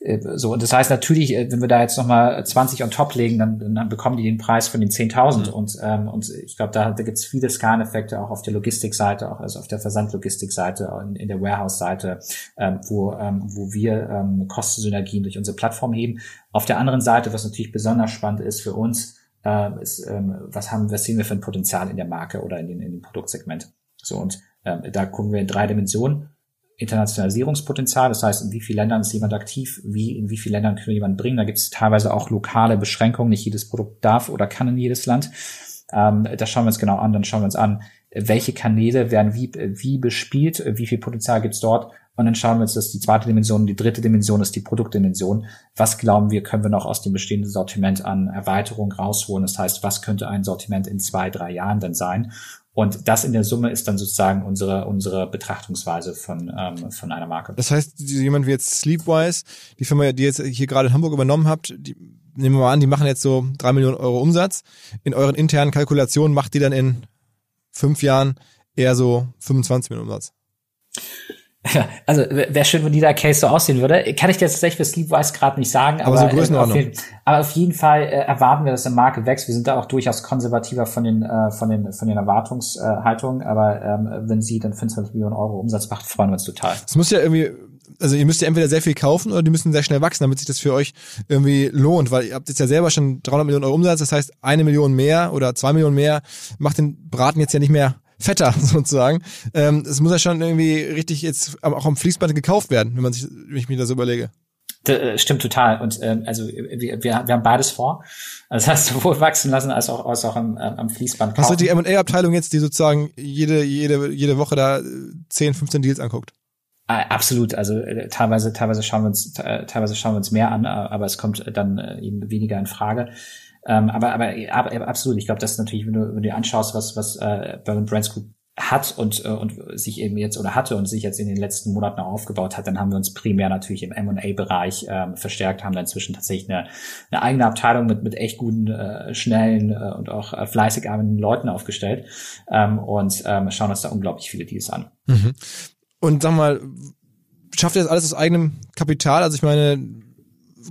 so, und das heißt natürlich, äh, wenn wir da jetzt nochmal 20 on top legen, dann, dann bekommen die den Preis von den 10.000. Mhm. Und, ähm, und ich glaube, da, da gibt es viele Skaleneffekte auch auf der Logistikseite, auch also auf der Versandlogistikseite, in, in der Warehouse-Seite, ähm, wo, ähm, wo wir ähm, Kostensynergien durch unsere Plattform heben. Auf der anderen Seite, was natürlich besonders spannend ist für uns, äh, ist, ähm, was haben, was sehen wir für ein Potenzial in der Marke oder in, den, in dem Produktsegment. So, und ähm, da gucken wir in drei Dimensionen. Internationalisierungspotenzial, das heißt, in wie vielen Ländern ist jemand aktiv, wie, in wie vielen Ländern können wir jemanden bringen. Da gibt es teilweise auch lokale Beschränkungen, nicht jedes Produkt darf oder kann in jedes Land. Ähm, das schauen wir uns genau an, dann schauen wir uns an, welche Kanäle werden wie, wie bespielt, wie viel Potenzial gibt es dort und dann schauen wir uns das die zweite Dimension, die dritte Dimension ist die Produktdimension. Was glauben wir, können wir noch aus dem bestehenden Sortiment an Erweiterung rausholen? Das heißt, was könnte ein Sortiment in zwei, drei Jahren denn sein? Und das in der Summe ist dann sozusagen unsere, unsere Betrachtungsweise von, ähm, von einer Marke. Das heißt, jemand wie jetzt Sleepwise, die Firma, die jetzt hier gerade in Hamburg übernommen habt, die, nehmen wir mal an, die machen jetzt so drei Millionen Euro Umsatz. In euren internen Kalkulationen macht die dann in fünf Jahren eher so 25 Millionen Umsatz. Also wäre schön, wenn dieser Case so aussehen würde. Kann ich dir tatsächlich für Sleepwise gerade nicht sagen, aber, aber, so äh, auf jeden, aber auf jeden Fall äh, erwarten wir, dass der Marke wächst. Wir sind da auch durchaus konservativer von den äh, von den von den Erwartungshaltungen, aber ähm, wenn sie dann 25 Millionen Euro Umsatz macht, freuen wir uns total. Es muss ja irgendwie also ihr müsst ja entweder sehr viel kaufen oder die müssen sehr schnell wachsen, damit sich das für euch irgendwie lohnt, weil ihr habt jetzt ja selber schon 300 Millionen Euro Umsatz, das heißt eine Million mehr oder zwei Millionen mehr macht den Braten jetzt ja nicht mehr fetter sozusagen. Ähm, es muss ja schon irgendwie richtig jetzt auch am Fließband gekauft werden, wenn man sich, wenn ich mir das überlege. Das äh, stimmt total. Und ähm, also wir, wir, wir haben beides vor. Also das heißt, sowohl wachsen lassen als auch, als auch am, am Fließband kaufen. Hast du die M&A-Abteilung jetzt, die sozusagen jede, jede, jede Woche da 10, 15 Deals anguckt? Ah, absolut. Also äh, teilweise, teilweise schauen wir uns, äh, teilweise schauen wir uns mehr an, aber es kommt dann äh, eben weniger in Frage. Ähm, aber, aber, aber absolut, ich glaube, das ist natürlich, wenn du, wenn du dir anschaust, was, was äh, Berlin Brands Group hat und, äh, und sich eben jetzt oder hatte und sich jetzt in den letzten Monaten aufgebaut hat, dann haben wir uns primär natürlich im M&A-Bereich ähm, verstärkt, haben dann inzwischen tatsächlich eine, eine eigene Abteilung mit, mit echt guten, äh, schnellen äh, und auch äh, fleißig arbeitenden Leuten aufgestellt ähm, und ähm, schauen uns da unglaublich viele Deals an. Mhm. Und sag mal, schafft ihr das alles aus eigenem Kapital? Also ich meine,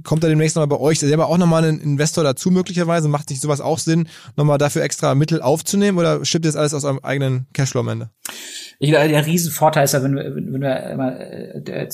kommt da demnächst nochmal bei euch selber auch nochmal ein Investor dazu möglicherweise? Macht sich sowas auch Sinn, nochmal dafür extra Mittel aufzunehmen oder stimmt das alles aus eurem eigenen Cashflow am Ende? Ich glaube, der Riesenvorteil ist ja, wenn wir, wenn wir immer äh,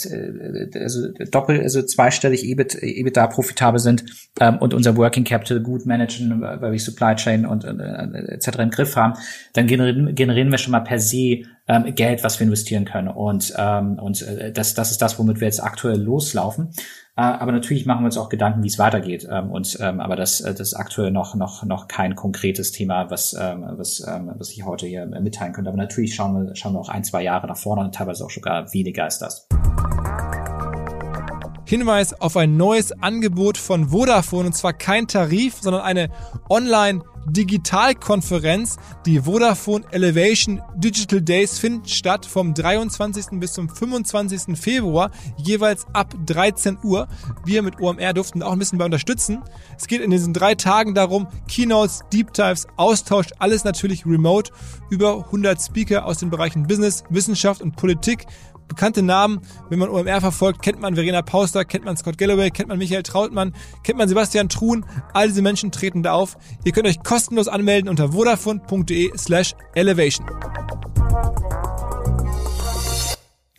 also doppelt, also zweistellig EBIT, EBITDA profitabel sind ähm, und unser Working Capital gut managen, weil wir Supply Chain und äh, etc. im Griff haben, dann generieren, generieren wir schon mal per se ähm, Geld, was wir investieren können. Und, ähm, und äh, das, das ist das, womit wir jetzt aktuell loslaufen. Äh, aber natürlich machen wir uns auch Gedanken, wie es weitergeht. Ähm, und ähm, aber das, äh, das ist aktuell noch noch noch kein konkretes Thema, was ähm, was ähm, was ich heute hier mitteilen könnte. Aber natürlich schauen wir schauen wir auch ein zwei Jahre nach vorne und teilweise auch sogar weniger als das. Hinweis auf ein neues Angebot von Vodafone und zwar kein Tarif, sondern eine Online- Digitalkonferenz. Die Vodafone Elevation Digital Days finden statt vom 23. bis zum 25. Februar, jeweils ab 13 Uhr. Wir mit OMR durften auch ein bisschen bei unterstützen. Es geht in diesen drei Tagen darum, Keynotes, Deep Dives, Austausch, alles natürlich remote. Über 100 Speaker aus den Bereichen Business, Wissenschaft und Politik bekannte Namen. Wenn man OMR verfolgt, kennt man Verena Pauster, kennt man Scott Galloway, kennt man Michael Trautmann, kennt man Sebastian Truhn. All diese Menschen treten da auf. Ihr könnt euch kostenlos anmelden unter vodafone.de slash elevation.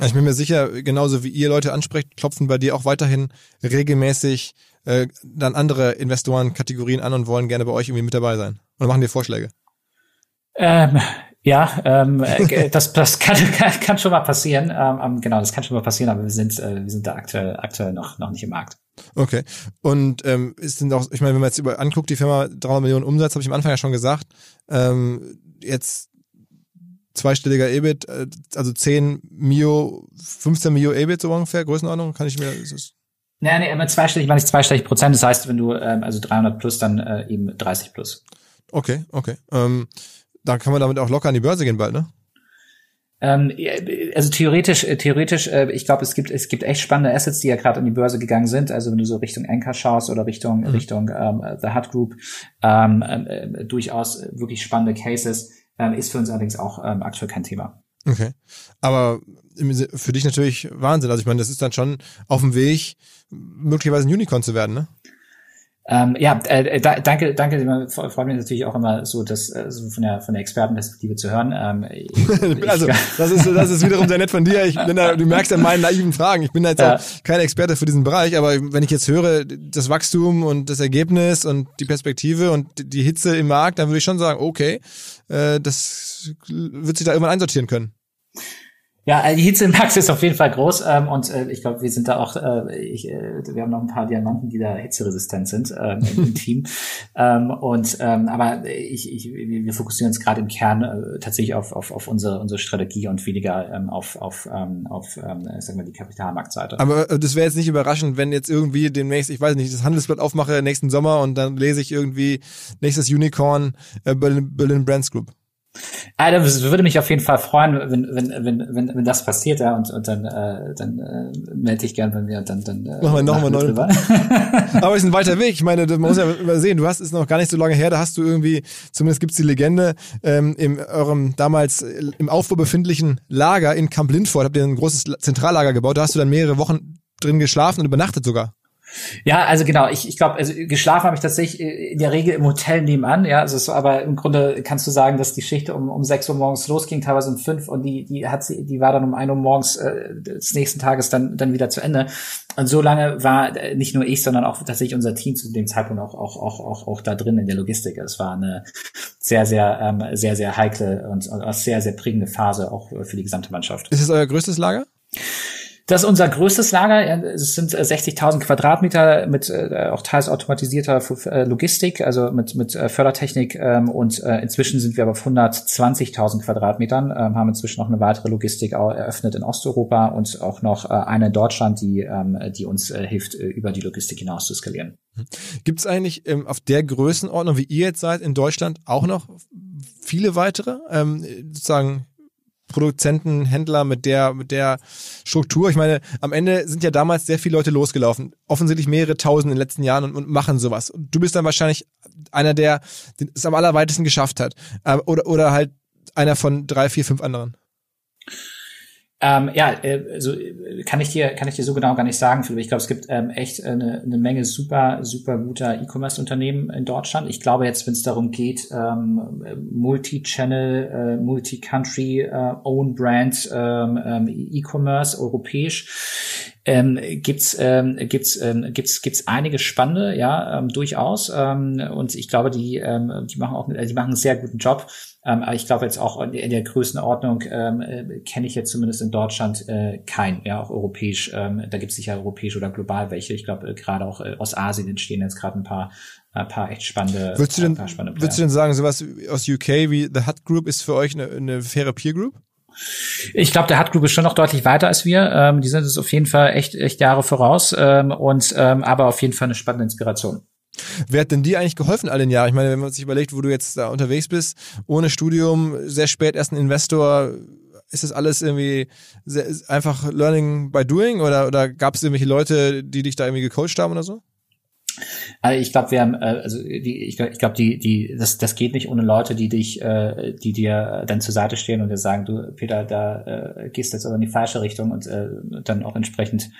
Ich bin mir sicher, genauso wie ihr Leute ansprecht, klopfen bei dir auch weiterhin regelmäßig äh, dann andere Investorenkategorien an und wollen gerne bei euch irgendwie mit dabei sein. Oder machen dir Vorschläge? Ähm, ja, ähm, äh, das, das kann, kann, kann schon mal passieren. Ähm, ähm, genau, das kann schon mal passieren, aber wir sind, äh, wir sind da aktuell, aktuell noch, noch nicht im Markt. Okay. Und ähm, ist denn auch, ich meine, wenn man jetzt über anguckt, die Firma 300 Millionen Umsatz, habe ich am Anfang ja schon gesagt, ähm, jetzt zweistelliger EBIT, äh, also 10 Mio, 15 Mio EBIT so ungefähr, Größenordnung, kann ich mir, ist Nee, nee, immer zweistellig war nicht zweistellig Prozent. Das heißt, wenn du ähm, also 300 plus, dann äh, eben 30 plus. Okay, okay. Ähm, dann kann man damit auch locker an die Börse gehen bald, ne? Ähm, also theoretisch, äh, theoretisch, äh, ich glaube, es gibt es gibt echt spannende Assets, die ja gerade an die Börse gegangen sind. Also wenn du so Richtung Anchor schaust oder Richtung mhm. Richtung ähm, The Hut Group, ähm, äh, durchaus wirklich spannende Cases. Ähm, ist für uns allerdings auch ähm, aktuell kein Thema. Okay, aber für dich natürlich Wahnsinn. Also ich meine, das ist dann schon auf dem Weg, möglicherweise ein Unicorn zu werden, ne? Ähm, ja, äh, da, danke, danke. Freut mich natürlich auch immer so, das äh, so von der von der Expertenperspektive zu hören. Ähm, ich, also das ist das ist wiederum sehr nett von dir. Ich bin da, du merkst an meinen naiven Fragen. Ich bin da jetzt ja. auch kein Experte für diesen Bereich, aber wenn ich jetzt höre das Wachstum und das Ergebnis und die Perspektive und die Hitze im Markt, dann würde ich schon sagen, okay, äh, das wird sich da irgendwann einsortieren können. Ja, äh, die Hitze im Max ist auf jeden Fall groß ähm, und äh, ich glaube, wir sind da auch, äh, ich, äh, wir haben noch ein paar Diamanten, die da hitzeresistent sind ähm, im Team. Ähm, und ähm, aber ich, ich, wir fokussieren uns gerade im Kern äh, tatsächlich auf, auf, auf unsere, unsere Strategie und weniger ähm, auf, auf, ähm, auf ähm, sagen wir, die Kapitalmarktseite. Aber äh, das wäre jetzt nicht überraschend, wenn jetzt irgendwie demnächst, ich weiß nicht, das Handelsblatt aufmache nächsten Sommer und dann lese ich irgendwie nächstes Unicorn äh, Berlin, Berlin Brands Group. Also, das würde mich auf jeden Fall freuen, wenn, wenn, wenn, wenn, wenn das passiert, ja, und, und dann, äh, dann äh, melde ich gern bei mir dann, dann äh, machen wir nochmal neu. Aber es ist ein weiter Weg. Ich meine, du musst ja übersehen, du hast es noch gar nicht so lange her, da hast du irgendwie, zumindest gibt's die Legende, ähm, in eurem damals im Aufbau befindlichen Lager in Camp Lindford habt ihr ein großes Zentrallager gebaut, da hast du dann mehrere Wochen drin geschlafen und übernachtet sogar. Ja, also genau, ich, ich glaube, also geschlafen habe ich tatsächlich äh, in der Regel im Hotel nebenan, ja, also es aber im Grunde kannst du sagen, dass die Schicht um, um sechs Uhr morgens losging, teilweise um fünf und die, die hat sie, die war dann um ein Uhr morgens äh, des nächsten Tages dann, dann wieder zu Ende. Und so lange war äh, nicht nur ich, sondern auch tatsächlich unser Team zu dem Zeitpunkt auch, auch, auch, auch, auch da drin in der Logistik. Es war eine sehr, sehr, ähm, sehr, sehr heikle und, und sehr, sehr prägende Phase auch für die gesamte Mannschaft. Ist es euer größtes Lager? Das ist unser größtes Lager. Es sind 60.000 äh, Quadratmeter mit äh, auch teils automatisierter äh, Logistik, also mit, mit äh, Fördertechnik. Ähm, und äh, inzwischen sind wir aber auf 120.000 Quadratmetern, ähm, haben inzwischen noch eine weitere Logistik eröffnet in Osteuropa und auch noch äh, eine in Deutschland, die, ähm, die uns äh, hilft, über die Logistik hinaus zu skalieren. Gibt es eigentlich ähm, auf der Größenordnung, wie ihr jetzt seid, in Deutschland auch noch viele weitere, ähm, sozusagen Produzenten, Händler mit der, mit der Struktur. Ich meine, am Ende sind ja damals sehr viele Leute losgelaufen. Offensichtlich mehrere tausend in den letzten Jahren und, und machen sowas. Und du bist dann wahrscheinlich einer, der es am allerweitesten geschafft hat. Äh, oder, oder halt einer von drei, vier, fünf anderen. Ähm, ja, äh, also kann ich dir kann ich dir so genau gar nicht sagen, Philipp. Ich glaube, es gibt ähm, echt eine, eine Menge super super guter E-Commerce-Unternehmen in Deutschland. Ich glaube jetzt, wenn es darum geht, ähm, Multi-Channel, äh, Multi-Country, äh, Own Brand, ähm, ähm, E-Commerce europäisch, ähm, gibt's ähm, gibt's ähm, gibt's gibt's einige spannende, ja ähm, durchaus. Ähm, und ich glaube, die ähm, die machen auch die machen einen sehr guten Job. Ähm, aber ich glaube jetzt auch in der Größenordnung ähm, äh, kenne ich jetzt zumindest in Deutschland äh, keinen, ja, auch europäisch. Ähm, da gibt es sicher europäisch oder global welche. Ich glaube, äh, gerade auch äh, aus Asien entstehen jetzt gerade ein paar ein paar echt spannende. Würdest du denn, würdest du denn sagen, sowas aus UK wie The Hut Group ist für euch eine, eine faire Peer Group? Ich glaube, der Hut Group ist schon noch deutlich weiter als wir. Ähm, die sind es auf jeden Fall echt, echt Jahre voraus ähm, und ähm, aber auf jeden Fall eine spannende Inspiration. Wer hat denn dir eigentlich geholfen all den Jahren? Ich meine, wenn man sich überlegt, wo du jetzt da unterwegs bist, ohne Studium, sehr spät erst ein Investor, ist das alles irgendwie sehr, einfach Learning by Doing oder, oder gab es irgendwelche Leute, die dich da irgendwie gecoacht haben oder so? Also ich glaube, wir haben, äh, also die, ich glaube, ich glaub, die, die, das, das geht nicht ohne Leute, die dich, äh, die dir dann zur Seite stehen und dir sagen, du, Peter, da äh, gehst jetzt aber in die falsche Richtung und äh, dann auch entsprechend,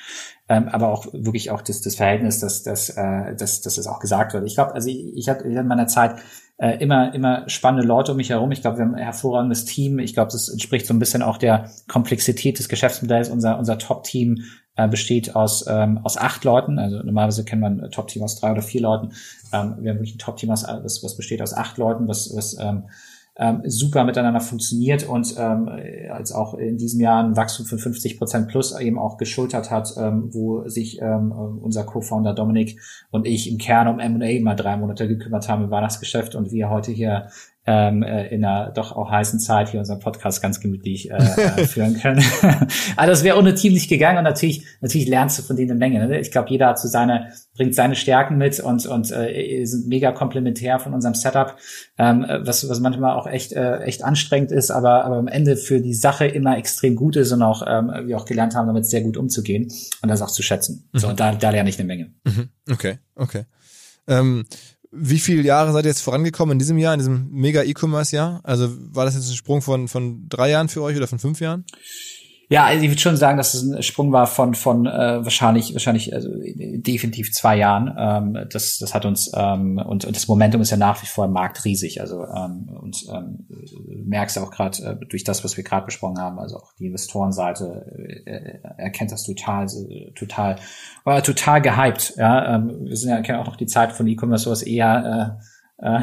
ähm, aber auch wirklich auch das, das Verhältnis, dass, dass, äh, dass, dass es auch gesagt wird. Ich glaube, also ich, ich hatte in meiner Zeit äh, immer, immer spannende Leute um mich herum. Ich glaube, wir haben ein hervorragendes Team. Ich glaube, das entspricht so ein bisschen auch der Komplexität des Geschäftsmodells. Unser, unser Top-Team äh, besteht aus, ähm, aus acht Leuten. Also normalerweise kennt man ein Top-Team aus drei oder vier Leuten. Ähm, wir haben wirklich ein Top-Team, was, was, was besteht aus acht Leuten, was, was ähm, ähm, super miteinander funktioniert und ähm, als auch in diesem Jahr ein Wachstum von 50 Prozent plus eben auch geschultert hat, ähm, wo sich ähm, unser Co-Founder Dominik und ich im Kern um M&A mal drei Monate gekümmert haben im Weihnachtsgeschäft und wir heute hier ähm, äh, in einer doch auch heißen Zeit hier unseren Podcast ganz gemütlich äh, äh führen können. also das wäre ohne Team nicht gegangen und natürlich natürlich lernst du von denen eine Menge. Ne? Ich glaube, jeder hat so seine bringt seine Stärken mit und und äh, sind mega komplementär von unserem Setup, ähm, was was manchmal auch echt äh, echt anstrengend ist, aber aber am Ende für die Sache immer extrem gut ist und auch ähm, wir auch gelernt haben, damit sehr gut umzugehen und das auch zu schätzen. Mhm. So und da da lerne ich eine Menge. Mhm. Okay, okay. Ähm, wie viele Jahre seid ihr jetzt vorangekommen in diesem Jahr, in diesem mega E-Commerce-Jahr? Also war das jetzt ein Sprung von, von drei Jahren für euch oder von fünf Jahren? Ja, also ich würde schon sagen, dass es ein Sprung war von von äh, wahrscheinlich wahrscheinlich also definitiv zwei Jahren. Ähm, das das hat uns ähm, und, und das Momentum ist ja nach wie vor im Markt riesig. Also ähm, und ähm, merkst auch gerade äh, durch das, was wir gerade besprochen haben, also auch die Investorenseite äh, erkennt das total total war total gehypt. Ja, ähm, wir sind ja kennen auch noch die Zeit von E-Commerce, was eher äh, äh,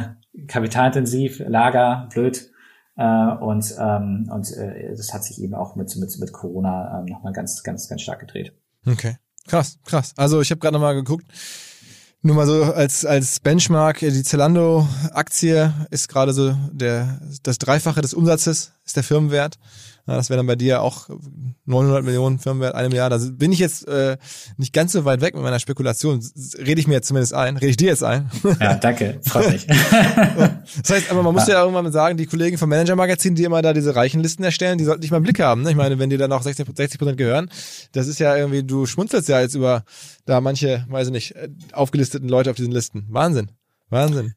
kapitalintensiv, Lager, blöd äh, und ähm, und äh, das hat sich eben auch mit, mit, mit Corona ähm, nochmal ganz, ganz, ganz stark gedreht. Okay. Krass, krass. Also ich habe gerade nochmal geguckt. Nur mal so als, als Benchmark, die Zalando-Aktie ist gerade so der, das Dreifache des Umsatzes ist der Firmenwert. Ja, das wäre dann bei dir auch 900 Millionen Firmenwert einem Jahr. Da bin ich jetzt äh, nicht ganz so weit weg mit meiner Spekulation. Rede ich mir jetzt zumindest ein. Rede ich dir jetzt ein. Ja, danke. Freut mich. das heißt, aber man muss ja, ja irgendwann mal sagen, die Kollegen vom Manager Magazin, die immer da diese Reichenlisten erstellen, die sollten nicht mal einen Blick haben. Ne? Ich meine, wenn die dann auch 60 Prozent gehören, das ist ja irgendwie, du schmunzelst ja jetzt über da manche, weiß ich nicht, aufgelisteten Leute auf diesen Listen. Wahnsinn. Wahnsinn.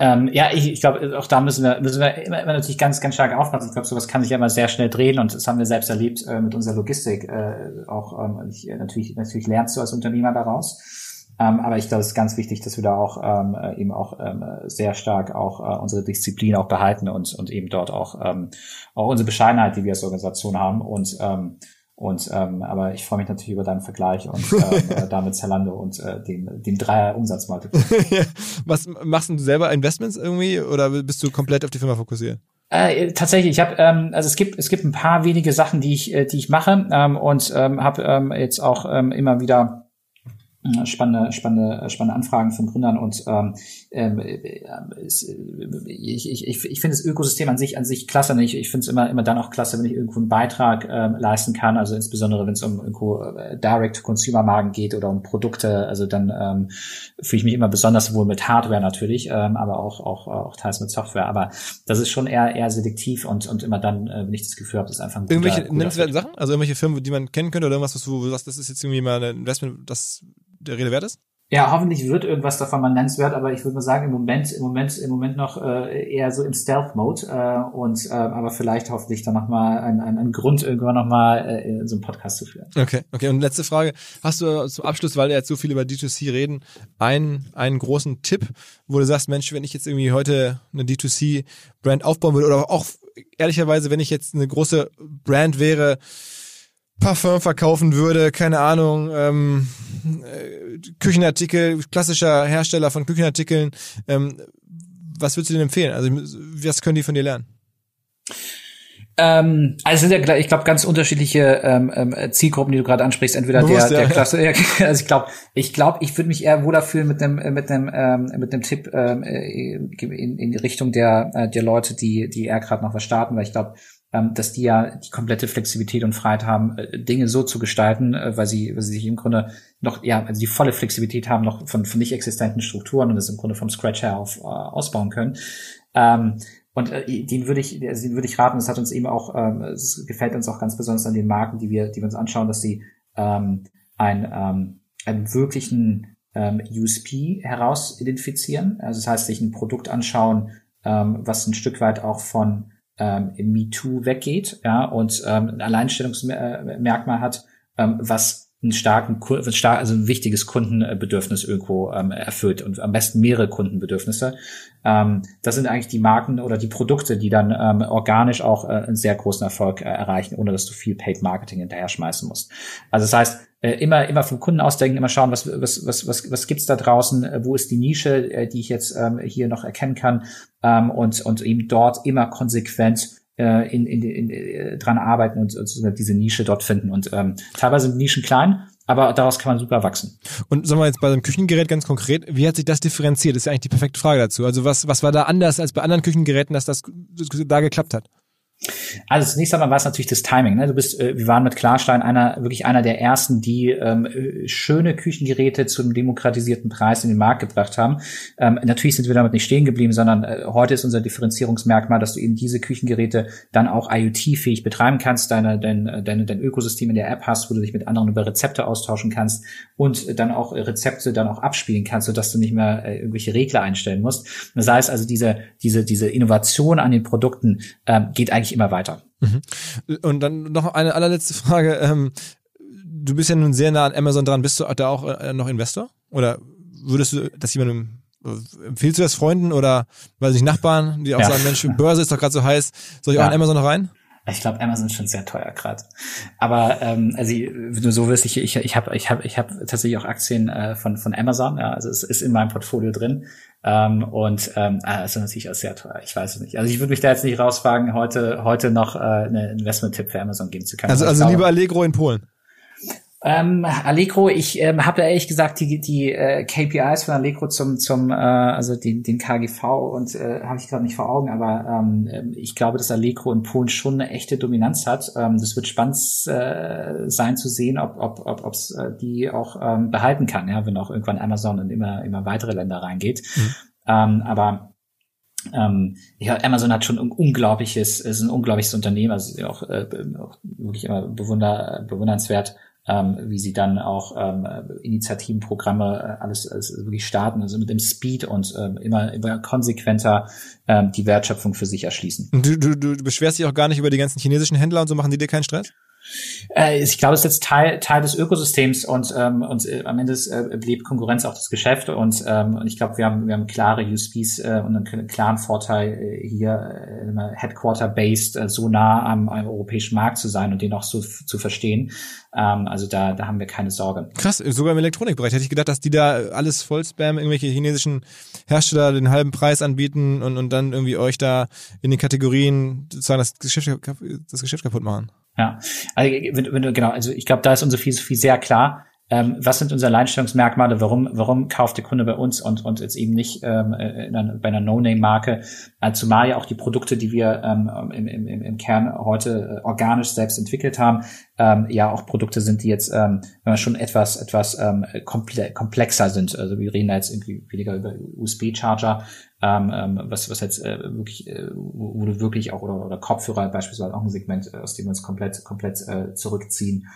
Ähm, ja, ich, ich glaube, auch da müssen wir, müssen wir immer, immer natürlich ganz, ganz stark aufpassen. Ich glaube, sowas kann sich ja immer sehr schnell drehen und das haben wir selbst erlebt äh, mit unserer Logistik. Äh, auch ähm, ich, äh, natürlich, natürlich lernst du als Unternehmer daraus. Ähm, aber ich glaube, es ist ganz wichtig, dass wir da auch ähm, äh, eben auch ähm, sehr stark auch äh, unsere Disziplin auch behalten und, und eben dort auch, ähm, auch unsere Bescheidenheit, die wir als Organisation haben und ähm, und ähm, aber ich freue mich natürlich über deinen Vergleich und äh, damit Zalando und äh, dem, dem Dreier Umsatzmultiple. Was machst du selber Investments irgendwie oder bist du komplett auf die Firma fokussiert? Äh, tatsächlich, ich habe ähm, also es gibt es gibt ein paar wenige Sachen, die ich äh, die ich mache ähm, und ähm, habe ähm, jetzt auch ähm, immer wieder spannende, spannende, spannende Anfragen von Gründern und ähm, ähm es, ich, ich, ich, ich finde das Ökosystem an sich an sich klasse. Ich, ich finde es immer immer dann auch klasse, wenn ich irgendwo einen Beitrag ähm, leisten kann. Also insbesondere wenn es um irgendwo äh, Direct-to-Consumer-Marken geht oder um Produkte. Also dann ähm, fühle ich mich immer besonders wohl mit Hardware natürlich, ähm, aber auch auch auch teils mit Software. Aber das ist schon eher eher selektiv und und immer dann, äh, wenn ich das Gefühl habe, das ist einfach ein guter, irgendwelche nennenswerten Sachen, also irgendwelche Firmen, die man kennen könnte oder irgendwas, was du sagst, das ist jetzt irgendwie mal ein Investment, das der Rede wert ist? Ja, hoffentlich wird irgendwas davon mal nennenswert, aber ich würde mal sagen, im Moment, im Moment, im Moment noch äh, eher so im Stealth-Mode äh, und äh, aber vielleicht hoffentlich dann noch mal ein, ein, ein Grund irgendwann noch mal äh, so einen Podcast zu führen. Okay, okay. Und letzte Frage: Hast du zum Abschluss, weil wir jetzt so viel über D2C reden, einen einen großen Tipp, wo du sagst, Mensch, wenn ich jetzt irgendwie heute eine D2C-Brand aufbauen würde oder auch ehrlicherweise, wenn ich jetzt eine große Brand wäre Parfum verkaufen würde, keine Ahnung, ähm, äh, Küchenartikel, klassischer Hersteller von Küchenartikeln, ähm, was würdest du denn empfehlen? Also was können die von dir lernen? Ähm, also sind ja, ich glaube, ganz unterschiedliche ähm, ähm, Zielgruppen, die du gerade ansprichst. Entweder Bewusst, der, der ja. Klasse, ja, also ich glaube, ich glaube, ich würde mich eher wohler fühlen mit dem mit dem ähm, mit dem Tipp ähm, äh, in, in die Richtung der äh, der Leute, die die eher gerade noch was starten, weil ich glaube, dass die ja die komplette Flexibilität und Freiheit haben, äh, Dinge so zu gestalten, äh, weil sie, weil sie sich im Grunde noch, ja, also die volle Flexibilität haben, noch von, von nicht existenten Strukturen und das im Grunde vom Scratch her auf, äh, ausbauen können. Ähm, und äh, den würde ich, also den würde ich raten, das hat uns eben auch, ähm, es gefällt uns auch ganz besonders an den Marken, die wir, die wir uns anschauen, dass sie ähm, ein, ähm, einen wirklichen ähm, USP heraus identifizieren. Also das heißt, sich ein Produkt anschauen, ähm, was ein Stück weit auch von ähm, MeToo weggeht, ja, und ähm, ein Alleinstellungsmerkmal hat, ähm, was einen starken, also ein wichtiges Kundenbedürfnis irgendwo ähm, erfüllt und am besten mehrere Kundenbedürfnisse. Ähm, das sind eigentlich die Marken oder die Produkte, die dann ähm, organisch auch äh, einen sehr großen Erfolg äh, erreichen, ohne dass du viel Paid Marketing hinterher schmeißen musst. Also das heißt, äh, immer immer vom Kunden ausdenken, immer schauen, was was was was was gibt's da draußen, äh, wo ist die Nische, äh, die ich jetzt ähm, hier noch erkennen kann ähm, und und eben dort immer konsequent äh, in, in, in, äh, dran arbeiten und, und diese Nische dort finden. Und ähm, teilweise sind Nischen klein, aber daraus kann man super wachsen. Und sagen wir jetzt bei einem Küchengerät ganz konkret, wie hat sich das differenziert? Das ist ja eigentlich die perfekte Frage dazu. Also was, was war da anders als bei anderen Küchengeräten, dass das da geklappt hat? Also zunächst einmal war es natürlich das Timing. Ne? Du bist, äh, wir waren mit Klarstein einer wirklich einer der ersten, die ähm, äh, schöne Küchengeräte zum demokratisierten Preis in den Markt gebracht haben. Ähm, natürlich sind wir damit nicht stehen geblieben, sondern äh, heute ist unser Differenzierungsmerkmal, dass du eben diese Küchengeräte dann auch IoT-fähig betreiben kannst, deine, dein, deine, dein Ökosystem in der App hast, wo du dich mit anderen über Rezepte austauschen kannst und dann auch Rezepte dann auch abspielen kannst, sodass du nicht mehr äh, irgendwelche Regler einstellen musst. Das heißt also, diese, diese, diese Innovation an den Produkten ähm, geht eigentlich eigentlich immer weiter. Mhm. Und dann noch eine allerletzte Frage. Ähm, du bist ja nun sehr nah an Amazon dran. Bist du da auch äh, noch Investor? Oder würdest du das jemandem Empfiehlst du das Freunden oder weiß ich Nachbarn, die auch ja. sagen, Mensch, Börse ist doch gerade so heiß, soll ich ja. auch in Amazon noch rein? Ich glaube, Amazon ist schon sehr teuer gerade. Aber ähm, also du so wirst, ich ich ich habe ich habe ich habe tatsächlich auch Aktien äh, von von Amazon. Ja, also es ist in meinem Portfolio drin. Ähm, und ähm, also natürlich auch sehr teuer. Ich weiß es nicht. Also ich würde mich da jetzt nicht rauswagen, heute heute noch äh, einen Investment-Tipp für Amazon geben zu können. Also also lieber Allegro in Polen. Ähm, Allegro, ich ähm, habe ehrlich gesagt die, die äh, KPIs von Allegro zum, zum äh, also den, den KGV und äh, habe ich gerade nicht vor Augen, aber ähm, ich glaube, dass Allegro in Polen schon eine echte Dominanz hat. Ähm, das wird spannend äh, sein zu sehen, ob ob ob ob's, äh, die auch ähm, behalten kann, ja, wenn auch irgendwann Amazon in immer immer weitere Länder reingeht. Mhm. Ähm, aber ähm, ja, Amazon hat schon ein unglaubliches, ist ein unglaubliches Unternehmen, also auch, äh, auch wirklich immer bewunder, bewundernswert ähm, wie sie dann auch ähm, Initiativenprogramme äh, alles, alles wirklich starten, also mit dem Speed und ähm, immer, immer konsequenter ähm, die Wertschöpfung für sich erschließen. Du, du, du beschwerst dich auch gar nicht über die ganzen chinesischen Händler und so machen die dir keinen Stress? Äh, ich glaube, es ist jetzt Teil, Teil des Ökosystems und, ähm, und äh, am Ende äh, blieb Konkurrenz auch das Geschäft und, ähm, und ich glaube, wir haben, wir haben klare USPs äh, und einen klaren Vorteil äh, hier äh, Headquarter-based äh, so nah am, am europäischen Markt zu sein und den auch so zu verstehen. Ähm, also da, da haben wir keine Sorge. Krass, sogar im Elektronikbereich hätte ich gedacht, dass die da alles voll spam, irgendwelche chinesischen Hersteller den halben Preis anbieten und, und dann irgendwie euch da in den Kategorien sozusagen das Geschäft, das Geschäft kaputt machen. Ja, also wenn, wenn genau, also ich glaube, da ist unsere Philosophie sehr klar. Ähm, was sind unsere Alleinstellungsmerkmale? Warum, warum kauft der Kunde bei uns und, und jetzt eben nicht ähm, einer, bei einer No-Name-Marke? Äh, zumal ja auch die Produkte, die wir ähm, im, im, im Kern heute äh, organisch selbst entwickelt haben, ähm, ja auch Produkte sind, die jetzt ähm, wenn man schon etwas etwas ähm, komple komplexer sind. Also wir reden da jetzt irgendwie weniger über USB-Charger, ähm, ähm, was, was jetzt äh, wirklich, äh, wo, du wirklich auch, oder, oder Kopfhörer beispielsweise auch ein Segment, aus dem wir uns komplett, komplett äh, zurückziehen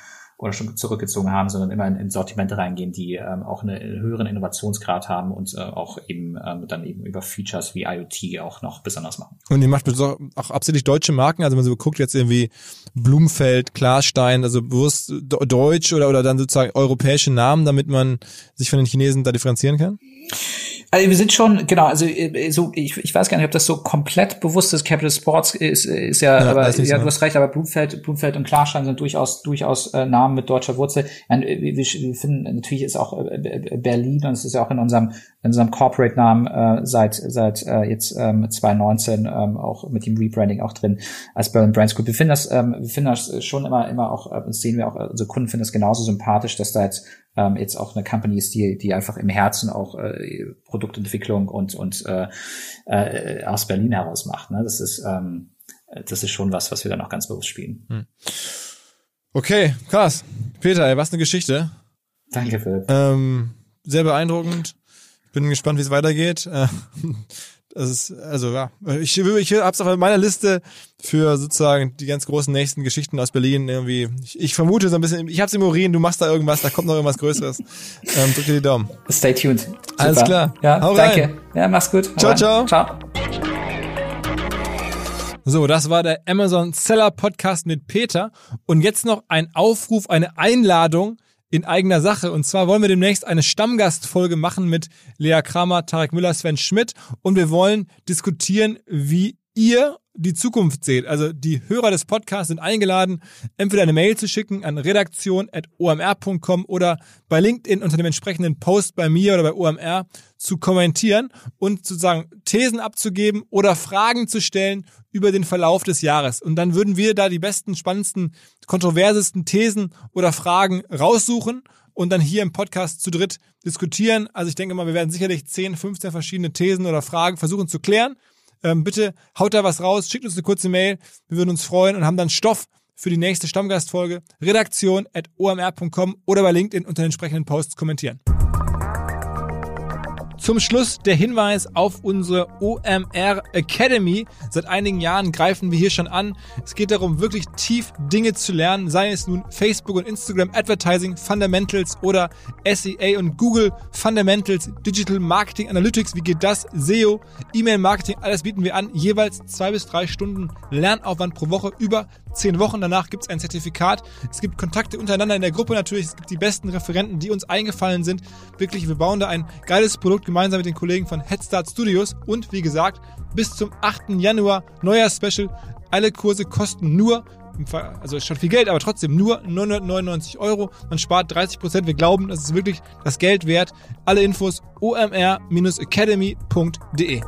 oder schon zurückgezogen haben, sondern immer in, in Sortimente reingehen, die ähm, auch einen höheren Innovationsgrad haben und äh, auch eben ähm, dann eben über Features wie IoT auch noch besonders machen. Und ihr macht auch absichtlich deutsche Marken, also wenn man so guckt jetzt irgendwie Blumfeld, Klarstein, also bewusst deutsch oder, oder dann sozusagen europäische Namen, damit man sich von den Chinesen da differenzieren kann? Also wir sind schon, genau, also äh, so, ich, ich weiß gar nicht, ob das so komplett bewusst ist. Capital Sports ist, ist ja, ja aber ja, du hast recht, aber Blumfeld, Blumfeld und Klarstein sind durchaus durchaus äh, Namen mit deutscher Wurzel. Ja, wir, wir finden natürlich ist auch äh, Berlin und es ist ja auch in unserem in unserem Corporate-Namen äh, seit seit äh, jetzt ähm, 2019 ähm, auch mit dem Rebranding auch drin als Berlin Brands Group. Wir finden das, ähm, wir finden das schon immer immer auch, äh, das sehen wir auch, unsere Kunden finden das genauso sympathisch, dass da jetzt ähm, jetzt auch eine Company ist, die, die einfach im Herzen auch äh, Produktentwicklung und, und äh, äh, aus Berlin heraus macht. Ne? Das ist ähm, äh, das ist schon was, was wir dann auch ganz bewusst spielen. Hm. Okay, krass. Peter, ey, was eine Geschichte. Danke, Philipp. Ähm, sehr beeindruckend. Bin gespannt, wie es weitergeht. Äh, ist, also ja, ich, ich hab's auf meiner Liste für sozusagen die ganz großen nächsten Geschichten aus Berlin irgendwie. Ich, ich vermute so ein bisschen, ich hab's im Urin, du machst da irgendwas, da kommt noch irgendwas Größeres. Ähm, drück dir die Daumen. Stay tuned. Super. Alles klar. Ja, Hau danke. Rein. Ja, mach's gut. Hau ciao, ciao. Ciao. So, das war der Amazon Seller Podcast mit Peter. Und jetzt noch ein Aufruf, eine Einladung in eigener Sache. Und zwar wollen wir demnächst eine Stammgastfolge machen mit Lea Kramer, Tarek Müller, Sven Schmidt. Und wir wollen diskutieren, wie ihr die Zukunft seht. Also die Hörer des Podcasts sind eingeladen, entweder eine Mail zu schicken an redaktion.omr.com oder bei LinkedIn unter dem entsprechenden Post bei mir oder bei OMR zu kommentieren und sozusagen Thesen abzugeben oder Fragen zu stellen über den Verlauf des Jahres. Und dann würden wir da die besten, spannendsten, kontroversesten Thesen oder Fragen raussuchen und dann hier im Podcast zu dritt diskutieren. Also ich denke mal, wir werden sicherlich 10, 15 verschiedene Thesen oder Fragen versuchen zu klären. Ähm, bitte haut da was raus, schickt uns eine kurze Mail. Wir würden uns freuen und haben dann Stoff für die nächste Stammgastfolge. Redaktion at omr.com oder bei LinkedIn unter den entsprechenden Posts kommentieren. Zum Schluss der Hinweis auf unsere OMR Academy. Seit einigen Jahren greifen wir hier schon an. Es geht darum, wirklich tief Dinge zu lernen, sei es nun Facebook und Instagram Advertising Fundamentals oder SEA und Google Fundamentals, Digital Marketing Analytics, wie geht das, SEO, E-Mail Marketing, alles bieten wir an. Jeweils zwei bis drei Stunden Lernaufwand pro Woche über zehn Wochen. Danach gibt es ein Zertifikat. Es gibt Kontakte untereinander in der Gruppe natürlich. Es gibt die besten Referenten, die uns eingefallen sind. Wirklich, wir bauen da ein geiles Produkt gemeinsam mit den Kollegen von Headstart Studios. Und wie gesagt, bis zum 8. Januar neuer Special. Alle Kurse kosten nur also schon viel Geld, aber trotzdem nur 999 Euro. Man spart 30 Prozent. Wir glauben, das ist wirklich das Geld wert. Alle Infos omr-academy.de.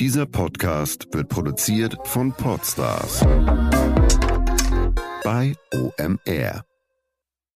Dieser Podcast wird produziert von Podstars bei OMR.